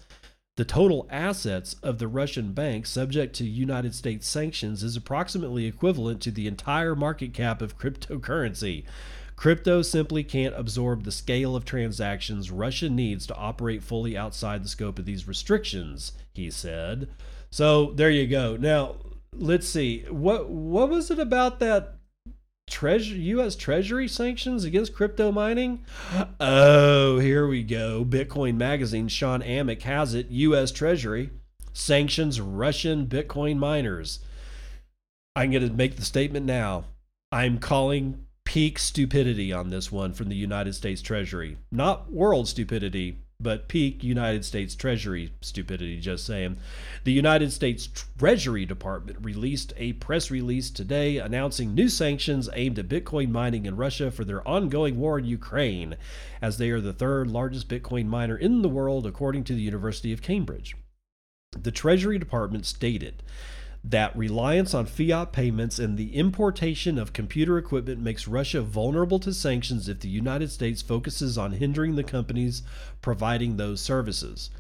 The total assets of the Russian bank subject to United States sanctions is approximately equivalent to the entire market cap of cryptocurrency. Crypto simply can't absorb the scale of transactions Russia needs to operate fully outside the scope of these restrictions, he said. So there you go. Now, let's see. What what was it about that treasure US Treasury sanctions against crypto mining? Oh, here we go. Bitcoin magazine Shawn Amick has it. US Treasury sanctions Russian Bitcoin miners. I'm going to make the statement now. I'm calling peak stupidity on this one from the United States Treasury. Not world stupidity, but peak United States Treasury stupidity, just saying. The United States Treasury Department released a press release today announcing new sanctions aimed at Bitcoin mining in Russia for their ongoing war in Ukraine, as they are the third largest Bitcoin miner in the world, according to the University of Cambridge. The Treasury Department stated that reliance on fiat payments and the importation of computer equipment makes Russia vulnerable to sanctions if the United States focuses on hindering the companies providing those services.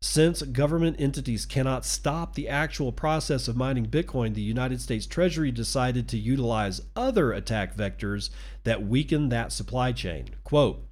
Since government entities cannot stop the actual process of mining Bitcoin, the United States Treasury decided to utilize other attack vectors that weaken that supply chain. Quote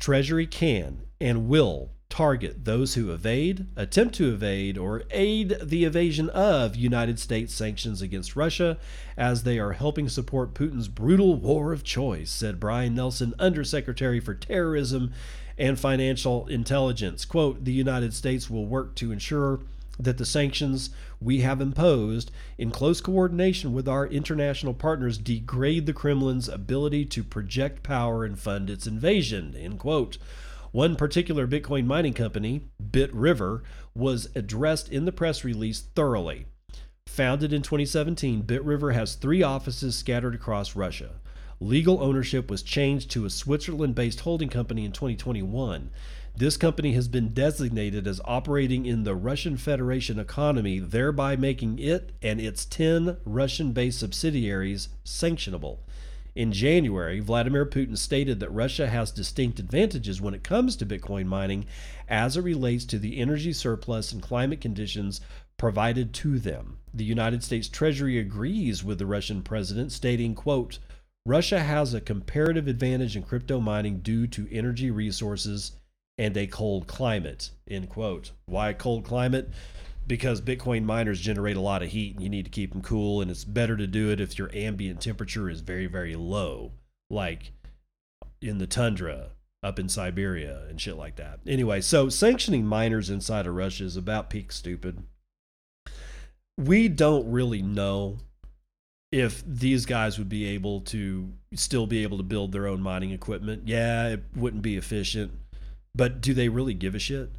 Treasury can and will target those who evade, attempt to evade, or aid the evasion of United States sanctions against Russia as they are helping support Putin's brutal war of choice, said Brian Nelson, Undersecretary for Terrorism and Financial Intelligence. Quote, the United States will work to ensure that the sanctions we have imposed, in close coordination with our international partners, degrade the Kremlin's ability to project power and fund its invasion. End quote. One particular Bitcoin mining company, BitRiver, was addressed in the press release thoroughly. Founded in 2017, BitRiver has three offices scattered across Russia. Legal ownership was changed to a Switzerland based holding company in 2021. This company has been designated as operating in the Russian Federation economy, thereby making it and its 10 Russian based subsidiaries sanctionable. In January, Vladimir Putin stated that Russia has distinct advantages when it comes to Bitcoin mining as it relates to the energy surplus and climate conditions provided to them. The United States Treasury agrees with the Russian president, stating, quote, Russia has a comparative advantage in crypto mining due to energy resources and a cold climate. End quote. Why cold climate? Because Bitcoin miners generate a lot of heat and you need to keep them cool. And it's better to do it if your ambient temperature is very, very low, like in the tundra up in Siberia and shit like that. Anyway, so sanctioning miners inside of Russia is about peak stupid. We don't really know if these guys would be able to still be able to build their own mining equipment. Yeah, it wouldn't be efficient, but do they really give a shit?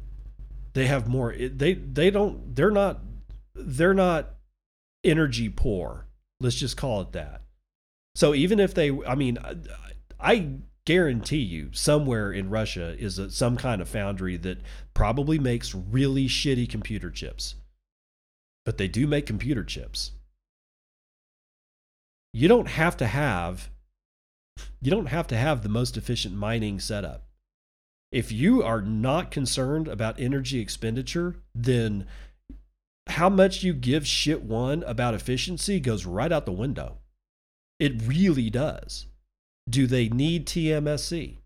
They have more they they don't they're not they're not energy poor. Let's just call it that. So even if they i mean i guarantee you somewhere in russia is a, some kind of foundry that probably makes really shitty computer chips. But they do make computer chips. You don't have to have you don't have to have the most efficient mining setup If you are not concerned about energy expenditure, then how much you give shit one about efficiency goes right out the window. It really does. Do they need TMSC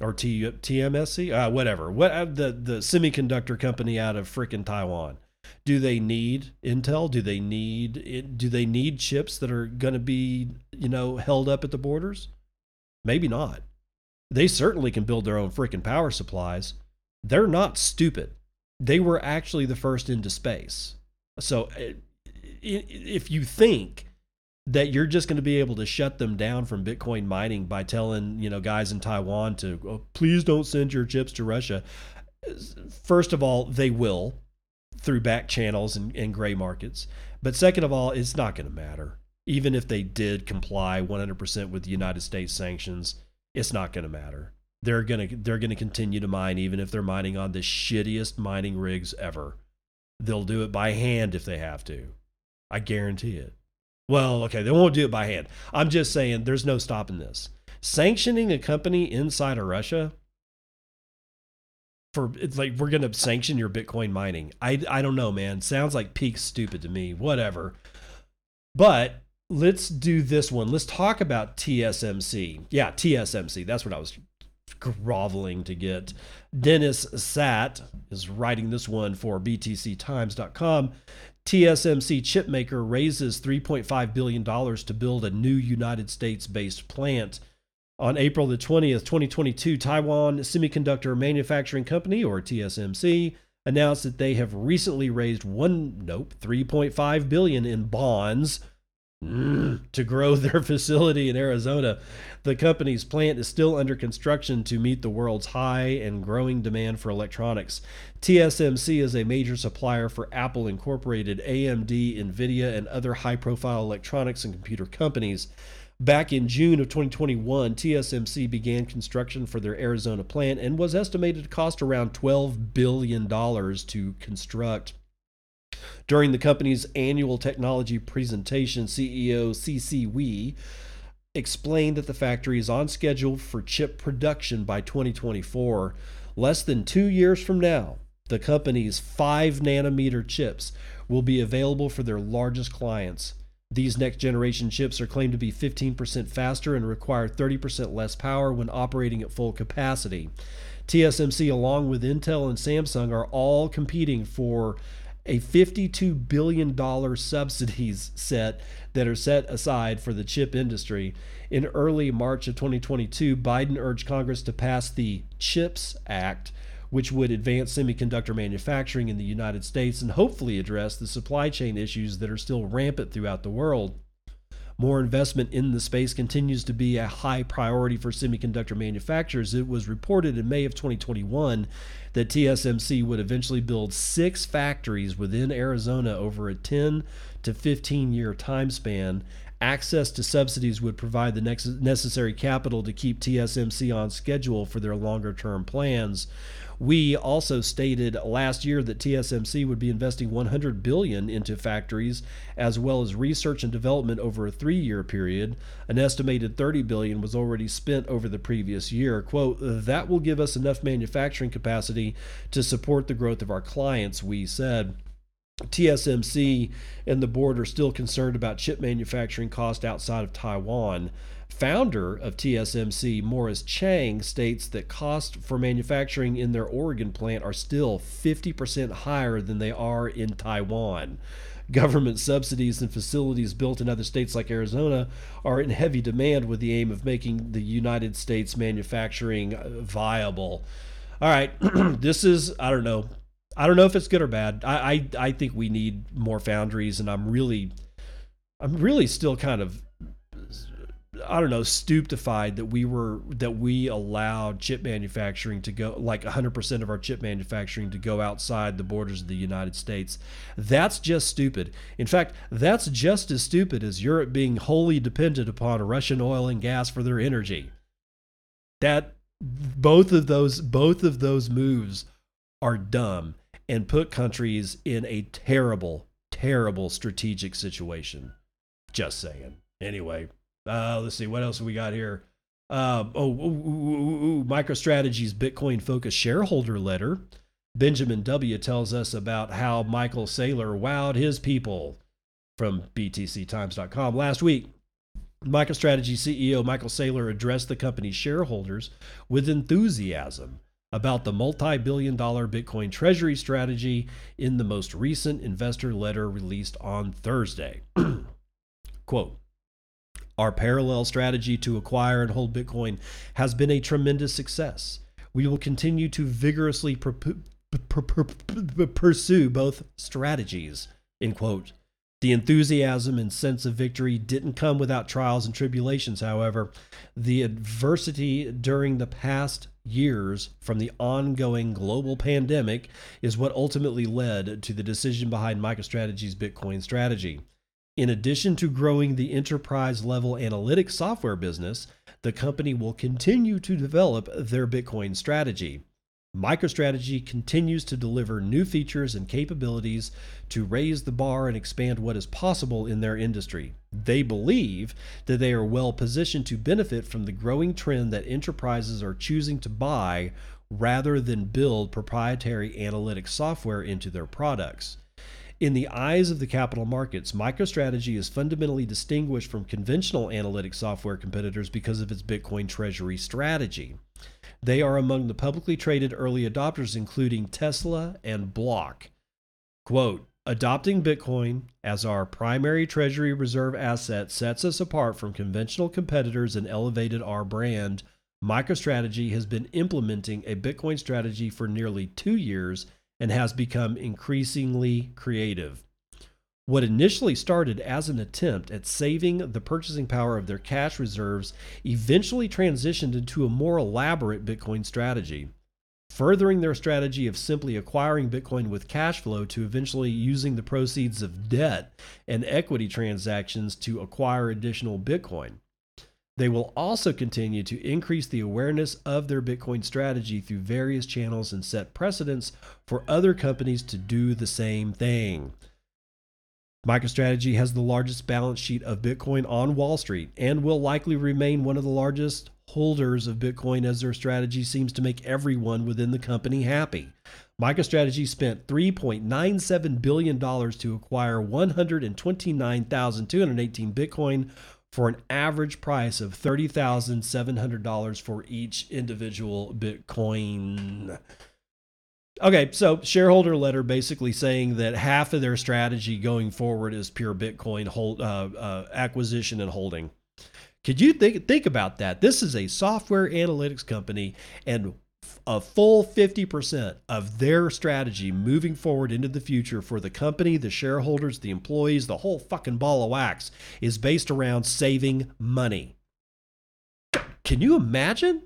or T, TMSC? Uh, whatever. What uh, the the semiconductor company out of freaking Taiwan? Do they need Intel? Do they need do they need chips that are going to be you know held up at the borders? Maybe not. They certainly can build their own freaking power supplies. They're not stupid. They were actually the first into space. So uh, if you think that you're just going to be able to shut them down from Bitcoin mining by telling you know guys in Taiwan to oh, please don't send your chips to Russia. First of all, they will through back channels and, and gray markets. But second of all, it's not going to matter. Even if they did comply 100% with the United States sanctions, it's not going to matter. They're going to they're going to continue to mine even if they're mining on the shittiest mining rigs ever. They'll do it by hand if they have to. I guarantee it. Well, okay, they won't do it by hand. I'm just saying there's no stopping this. Sanctioning a company inside of Russia for it's like we're gonna sanction your Bitcoin mining. I I don't know, man. Sounds like peak stupid to me. Whatever. But let's do this one. Let's talk about TSMC. Yeah, TSMC. That's what I was groveling to get. Dennis Satt is writing this one for BTCTimes.com. TSMC chipmaker raises $3.5 billion to build a new United States based plant. On April the 20th, 2022, Taiwan Semiconductor Manufacturing Company, or TSMC, announced that they have recently raised one, nope, 3.5 billion in bonds to grow their facility in Arizona. The company's plant is still under construction to meet the world's high and growing demand for electronics. TSMC is a major supplier for Apple Incorporated, AMD, Nvidia, and other high-profile electronics and computer companies. Back in June of 2021, TSMC began construction for their Arizona plant and was estimated to cost around $12 billion to construct. During the company's annual technology presentation, CEO C.C. Wei explained that the factory is on schedule for chip production by 2024. Less than two years from now, the company's 5 nanometer chips will be available for their largest clients. These next generation chips are claimed to be 15% faster and require 30% less power when operating at full capacity. TSMC, along with Intel and Samsung, are all competing for a $52 billion subsidies set that are set aside for the chip industry. In early March of 2022, Biden urged Congress to pass the CHIPS Act, which would advance semiconductor manufacturing in the United States and hopefully address the supply chain issues that are still rampant throughout the world. More investment in the space continues to be a high priority for semiconductor manufacturers. It was reported in May of 2021 that TSMC would eventually build six factories within Arizona over a 10 to 15 year time span. Access to subsidies would provide the necessary capital to keep TSMC on schedule for their longer term plans. We also stated last year that TSMC would be investing 100 billion into factories as well as research and development over a 3-year period. An estimated 30 billion was already spent over the previous year. Quote, "That will give us enough manufacturing capacity to support the growth of our clients," we said. TSMC and the board are still concerned about chip manufacturing cost outside of Taiwan founder of TSMC, Morris Chang, states that costs for manufacturing in their Oregon plant are still 50% higher than they are in Taiwan. Government subsidies and facilities built in other states like Arizona are in heavy demand with the aim of making the United States manufacturing uh, viable. All right, this is, I don't know. I don't know if it's good or bad. I, I, I think we need more foundries, and I'm really, I'm really still kind of I don't know, stupefied that we were that we allowed chip manufacturing to go like 100% of our chip manufacturing to go outside the borders of the United States. That's just stupid. In fact, that's just as stupid as Europe being wholly dependent upon Russian oil and gas for their energy. That both of those both of those moves are dumb and put countries in a terrible terrible strategic situation. Just saying. Anyway, uh, let's see what else we got here. Uh, oh, ooh, ooh, ooh, MicroStrategy's Bitcoin focused shareholder letter. Benjamin W. tells us about how Michael Saylor wowed his people from BTCTimes.com last week. MicroStrategy CEO Michael Saylor addressed the company's shareholders with enthusiasm about the multi billion dollar Bitcoin treasury strategy in the most recent investor letter released on Thursday. Quote, our parallel strategy to acquire and hold Bitcoin has been a tremendous success. We will continue to vigorously pursue both strategies. End quote. The enthusiasm and sense of victory didn't come without trials and tribulations, however. The adversity during the past years from the ongoing global pandemic is what ultimately led to the decision behind MicroStrategy's Bitcoin strategy. In addition to growing the enterprise level analytics software business, the company will continue to develop their Bitcoin strategy. MicroStrategy continues to deliver new features and capabilities to raise the bar and expand what is possible in their industry. They believe that they are well positioned to benefit from the growing trend that enterprises are choosing to buy rather than build proprietary analytics software into their products. In the eyes of the capital markets, MicroStrategy is fundamentally distinguished from conventional analytic software competitors because of its Bitcoin treasury strategy. They are among the publicly traded early adopters, including Tesla and Block. Quote, Adopting Bitcoin as our primary treasury reserve asset sets us apart from conventional competitors and elevated our brand. MicroStrategy has been implementing a Bitcoin strategy for nearly two years and has become increasingly creative. What initially started as an attempt at saving the purchasing power of their cash reserves eventually transitioned into a more elaborate Bitcoin strategy, furthering their strategy of simply acquiring Bitcoin with cash flow to eventually using the proceeds of debt and equity transactions to acquire additional Bitcoin. They will also continue to increase the awareness of their Bitcoin strategy through various channels and set precedents for other companies to do the same thing. MicroStrategy has the largest balance sheet of Bitcoin on Wall Street and will likely remain one of the largest holders of Bitcoin as their strategy seems to make everyone within the company happy. MicroStrategy spent $3.97 billion to acquire 129,218 Bitcoin for an average price of $30,700 for each individual Bitcoin. Okay, so shareholder letter basically saying that half of their strategy going forward is pure Bitcoin hold, uh, uh, acquisition and holding. Could you think think about that? This is a software analytics company, and a full 50% of their strategy moving forward into the future for the company, the shareholders, the employees, the whole fucking ball of wax is based around saving money. Can you imagine?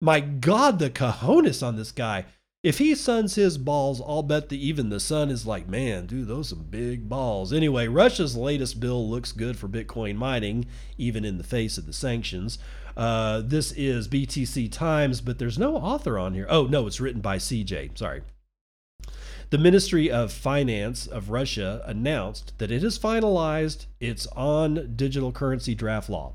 My God, the cojones on this guy. If he suns his balls, I'll bet that even the sun is like, man, dude, those some big balls. Anyway, Russia's latest bill looks good for Bitcoin mining, even in the face of the sanctions. Uh, this is BTC Times, but there's no author on here. Oh, no, it's written by CJ. Sorry. The Ministry of Finance of Russia announced that it has finalized its on digital currency draft law.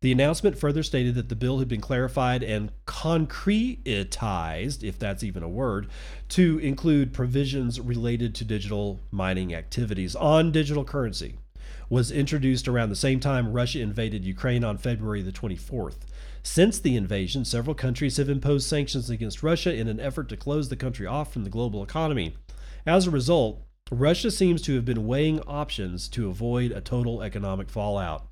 The announcement further stated that the bill had been clarified and concretized, if that's even a word, to include provisions related to digital mining activities on digital currency. Was introduced around the same time Russia invaded Ukraine on February the 24th. Since the invasion, several countries have imposed sanctions against Russia in an effort to close the country off from the global economy. As a result, Russia seems to have been weighing options to avoid a total economic fallout.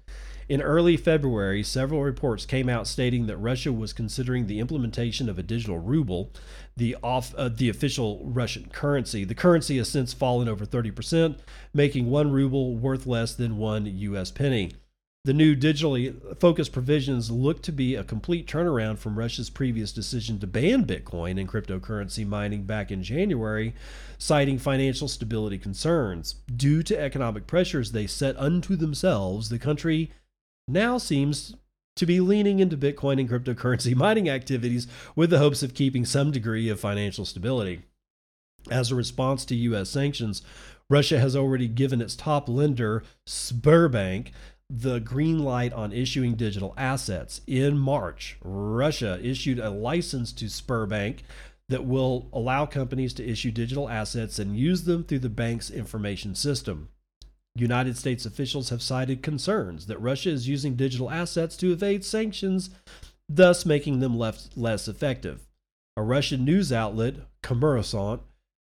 In early February, several reports came out stating that Russia was considering the implementation of a digital ruble, the off uh, the official Russian currency. The currency has since fallen over 30%, making 1 ruble worth less than 1 US penny. The new digitally focused provisions look to be a complete turnaround from Russia's previous decision to ban Bitcoin and cryptocurrency mining back in January, citing financial stability concerns. Due to economic pressures they set unto themselves, the country now seems to be leaning into Bitcoin and cryptocurrency mining activities with the hopes of keeping some degree of financial stability. As a response to U.S. sanctions, Russia has already given its top lender, Sberbank, the green light on issuing digital assets. In March, Russia issued a license to Sberbank that will allow companies to issue digital assets and use them through the bank's information system. United States officials have cited concerns that Russia is using digital assets to evade sanctions, thus making them less, effective. A Russian news outlet, Kommersant,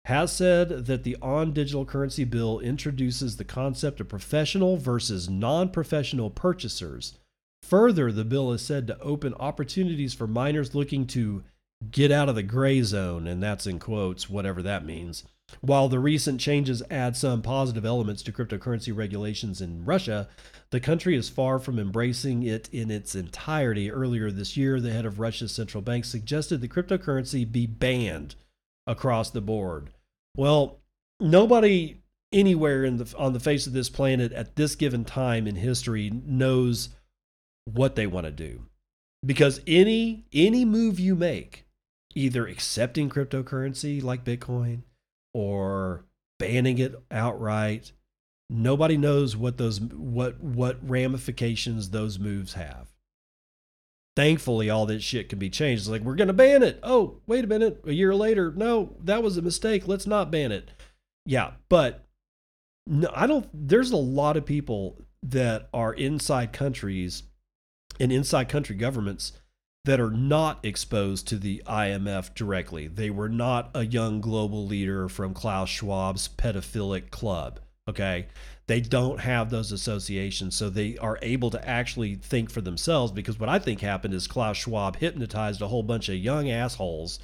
has said that the on digital currency bill introduces the concept of professional versus non professional purchasers. Further, the bill is said to open opportunities for miners looking to get out of the gray zone, and that's in quotes, whatever that means. While the recent changes add some positive elements to cryptocurrency regulations in Russia, the country is far from embracing it in its entirety. Earlier this year, the head of Russia's central bank suggested the cryptocurrency be banned across the board. Well, nobody anywhere the on the face of this planet at this given time in history knows what they want to do. Because any any move you make, either accepting cryptocurrency like Bitcoin or banning it outright, nobody knows what those what what ramifications those moves have thankfully all this shit can be changed. It's like we're to ban it. Oh, wait a minute. A year later, no, that was a mistake. Let's not ban it. Yeah, but no, I don't. There's a lot of people that are inside countries and inside country governments that are not exposed to the IMF directly. They were not a young global leader from Klaus Schwab's pedophilic club. Okay they don't have those associations so they are able to actually think for themselves because what i think happened is klaus schwab hypnotized a whole bunch of young assholes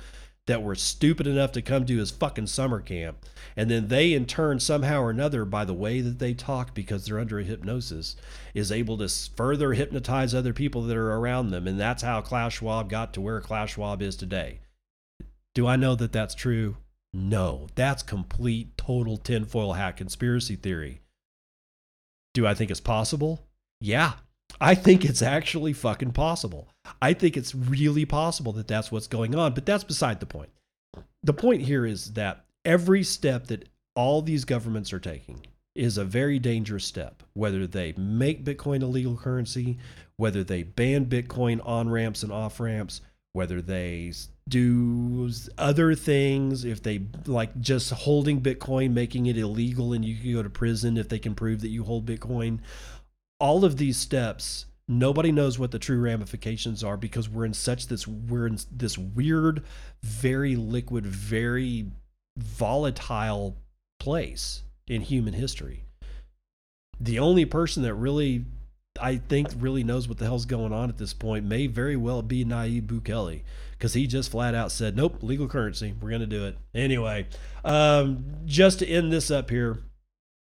that were stupid enough to come to his fucking summer camp and then they in turn somehow or another by the way that they talk because they're under a hypnosis is able to further hypnotize other people that are around them and that's how klaus schwab got to where klaus schwab is today do i know that that's true no that's complete total tinfoil hat conspiracy theory do I think it's possible? Yeah. I think it's actually fucking possible. I think it's really possible that that's what's going on, but that's beside the point. The point here is that every step that all these governments are taking is a very dangerous step. Whether they make Bitcoin a legal currency, whether they ban Bitcoin on ramps and off ramps, whether they do other things, if they like just holding Bitcoin, making it illegal and you can go to prison if they can prove that you hold Bitcoin. All of these steps, nobody knows what the true ramifications are because we're in such this we're in this weird, very liquid, very volatile place in human history. The only person that really I think really knows what the hell's going on at this point may very well be Nayib Bukele because he just flat out said, "Nope, legal currency. We're going to do it anyway." Um, just to end this up here,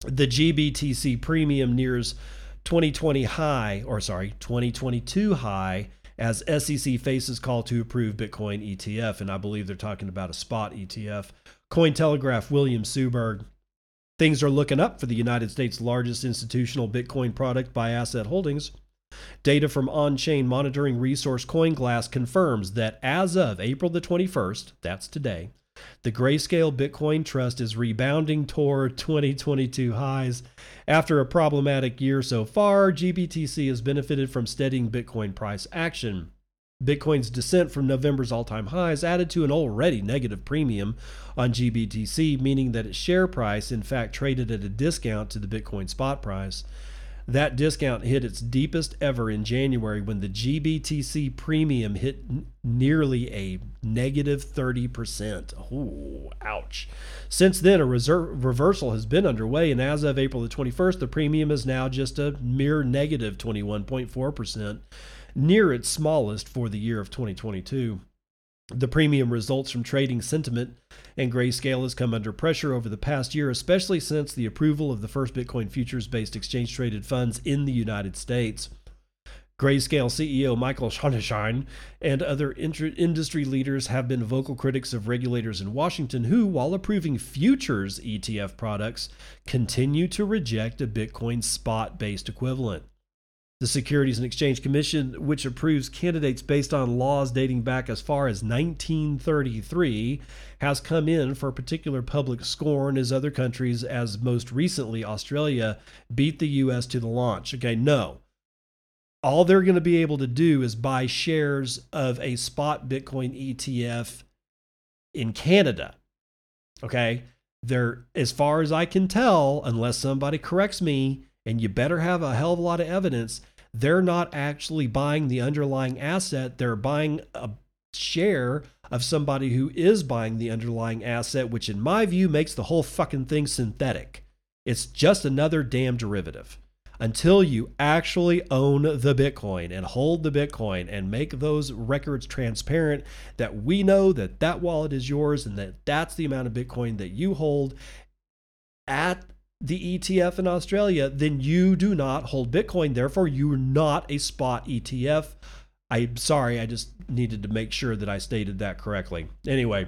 the GBTC premium nears 2020 high, or sorry, 2022 high as SEC faces call to approve Bitcoin ETF, and I believe they're talking about a spot ETF. Cointelegraph William Suberg Things are looking up for the United States' largest institutional Bitcoin product by asset holdings. Data from on chain monitoring resource CoinGlass confirms that as of April the 21st, that's today, the Grayscale Bitcoin Trust is rebounding toward 2022 highs. After a problematic year so far, GBTC has benefited from steadying Bitcoin price action. Bitcoin's descent from November's all time highs added to an already negative premium on GBTC, meaning that its share price, in fact, traded at a discount to the Bitcoin spot price. That discount hit its deepest ever in January when the GBTC premium hit n- nearly a negative 30%. Ooh, ouch. Since then, a reserve, reversal has been underway, and as of April the 21st, the premium is now just a mere negative 21.4% near its smallest for the year of 2022. The premium results from trading sentiment, and Grayscale has come under pressure over the past year, especially since the approval of the first Bitcoin futures based exchange traded funds in the United States. Grayscale CEO Michael Sonnenshein and other industry leaders have been vocal critics of regulators in Washington who, while approving futures ETF products, continue to reject a Bitcoin spot based equivalent. The Securities and Exchange Commission, which approves candidates based on laws dating back as far as 1933, has come in for particular public scorn as other countries, as most recently Australia, beat the U.S. to the launch. Okay, no. all they're going to be able to do is buy shares of a spot Bitcoin ETF in Canada. Okay. They're, as far as I can tell, unless somebody corrects me, and you better have a hell of a lot of evidence, they're not actually buying the underlying asset. They're buying a share of somebody who is buying the underlying asset, which in my view makes the whole fucking thing synthetic. It's just another damn derivative until you actually own the Bitcoin and hold the Bitcoin and make those records transparent that we know that that wallet is yours and that that's the amount of Bitcoin that you hold at the ETF in Australia, then you do not hold Bitcoin. Therefore, you're not a spot ETF. I'm sorry, I just needed to make sure that I stated that correctly. Anyway,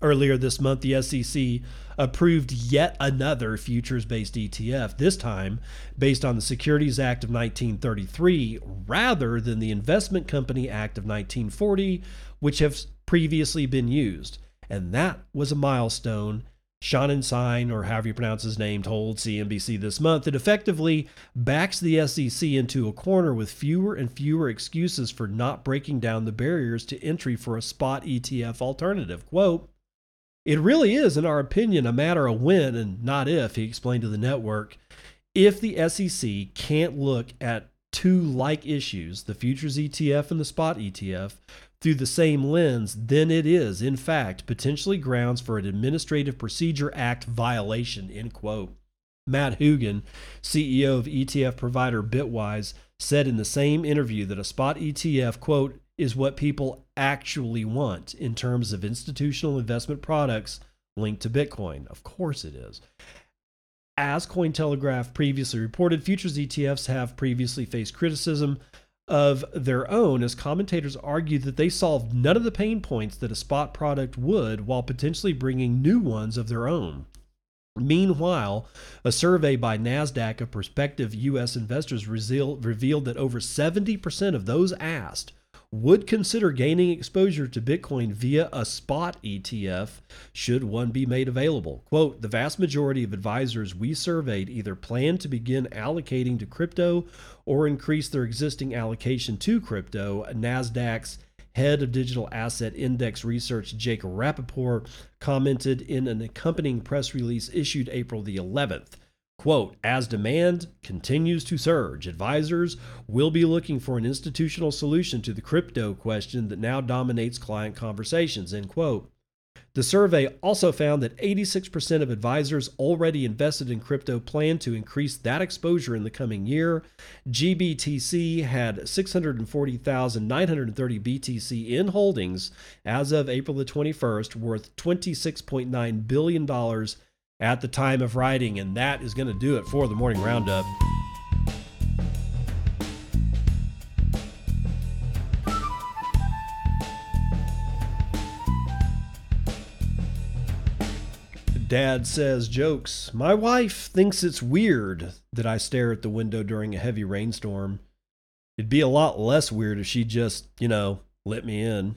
Earlier this month, the SEC approved yet another futures based ETF, this time based on the Securities Act of 1933 rather than the Investment Company Act of 1940, which have previously been used. And that was a milestone. Sonnenshein, or however you pronounce his name, told CNBC this month it effectively backs the SEC into a corner with fewer and fewer excuses for not breaking down the barriers to entry for a spot ETF alternative. Quote, it really is, in our opinion, a matter of when and not if, he explained to the network. If the SEC can't look at two like issues, the futures ETF and the spot ETF, through the same lens, then it is, in fact, potentially grounds for an Administrative Procedure Act violation, end quote. Matt Hougan, CEO of ETF provider Bitwise, said in the same interview that a spot ETF, quote, is what people actually want in terms of institutional investment products linked to Bitcoin. Of course it is. As Cointelegraph previously reported, futures ETFs have previously faced criticism of their own as commentators argue that they solved none of the pain points that a spot product would while potentially bringing new ones of their own. Meanwhile, a survey by NASDAQ of prospective U.S. investors revealed that over 70% of those asked would consider gaining exposure to Bitcoin via a spot ETF should one be made available. Quote The vast majority of advisors we surveyed either plan to begin allocating to crypto or increase their existing allocation to crypto. NASDAQ's head of digital asset index research, Jake Rappaport, commented in an accompanying press release issued April the 11th. Quote, as demand continues to surge, advisors will be looking for an institutional solution to the crypto question that now dominates client conversations, end quote. The survey also found that 86% of advisors already invested in crypto plan to increase that exposure in the coming year. GBTC had 640,930 BTC in holdings as of April the 21st, worth $26.9 billion at the time of writing. And that is going to do it for the morning roundup. Dad says jokes. My wife thinks it's weird that I stare at the window during a heavy rainstorm. It'd be a lot less weird if she just, you know, let me in.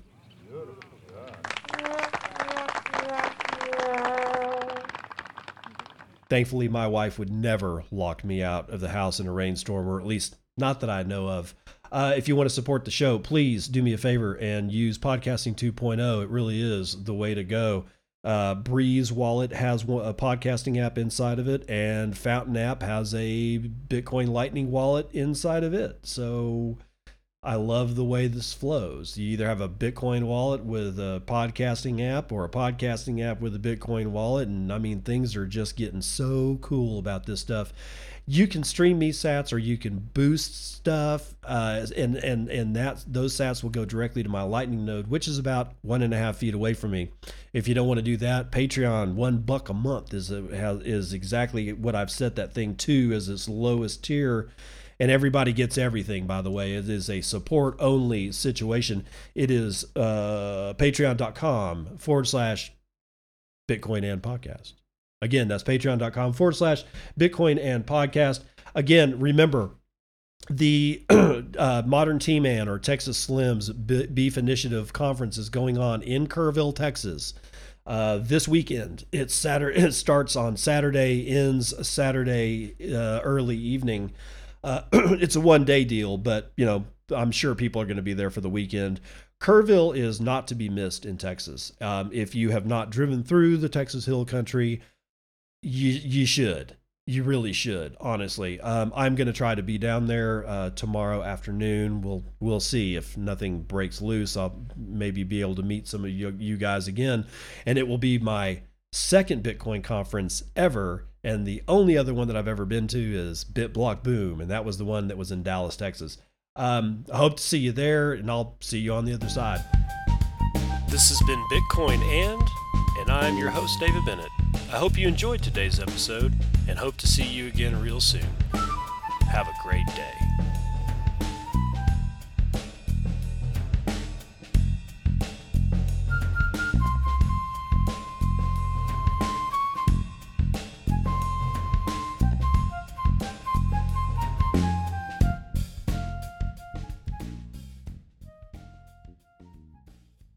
Thankfully, my wife would never lock me out of the house in a rainstorm, or at least not that I know of. Uh, if you want to support the show, please do me a favor and use Podcasting 2.0. It really is the way to go. Uh, Breez Wallet has a podcasting app inside of it, and Fountain app has a Bitcoin Lightning wallet inside of it. So I love the way this flows. You either have a Bitcoin wallet with a podcasting app or a podcasting app with a Bitcoin wallet. And I mean, things are just getting so cool about this stuff. You can stream me sats or you can boost stuff. Uh, and, and, and that, those sats will go directly to my lightning node, which is about one and a half feet away from me. If you don't want to do that, Patreon, one buck a month is, a, is exactly what I've set that thing to as its lowest tier and everybody gets everything by the way it is a support only situation it is uh, patreon.com forward slash bitcoin and podcast again that's patreon.com forward slash bitcoin and podcast again remember the uh, modern t-man or texas slims beef initiative conference is going on in kerrville texas uh, this weekend. It's Saturday. It starts on Saturday, ends Saturday uh, early evening. Uh, it's a one day deal, but you know I'm sure people are going to be there for the weekend. Kerrville is not to be missed in Texas. Um, if you have not driven through the Texas Hill Country, you you should. You really should, honestly. Um, I'm going to try to be down there uh, tomorrow afternoon. We'll we'll see if nothing breaks loose. I'll maybe be able to meet some of you, you guys again, and it will be my second Bitcoin conference ever. And the only other one that I've ever been to is BitBlock Boom, and that was the one that was in Dallas, Texas. Um, I hope to see you there, and I'll see you on the other side. This has been Bitcoin and, and I'm your host, David Bennett. I hope you enjoyed today's episode and hope to see you again real soon. Have a great day.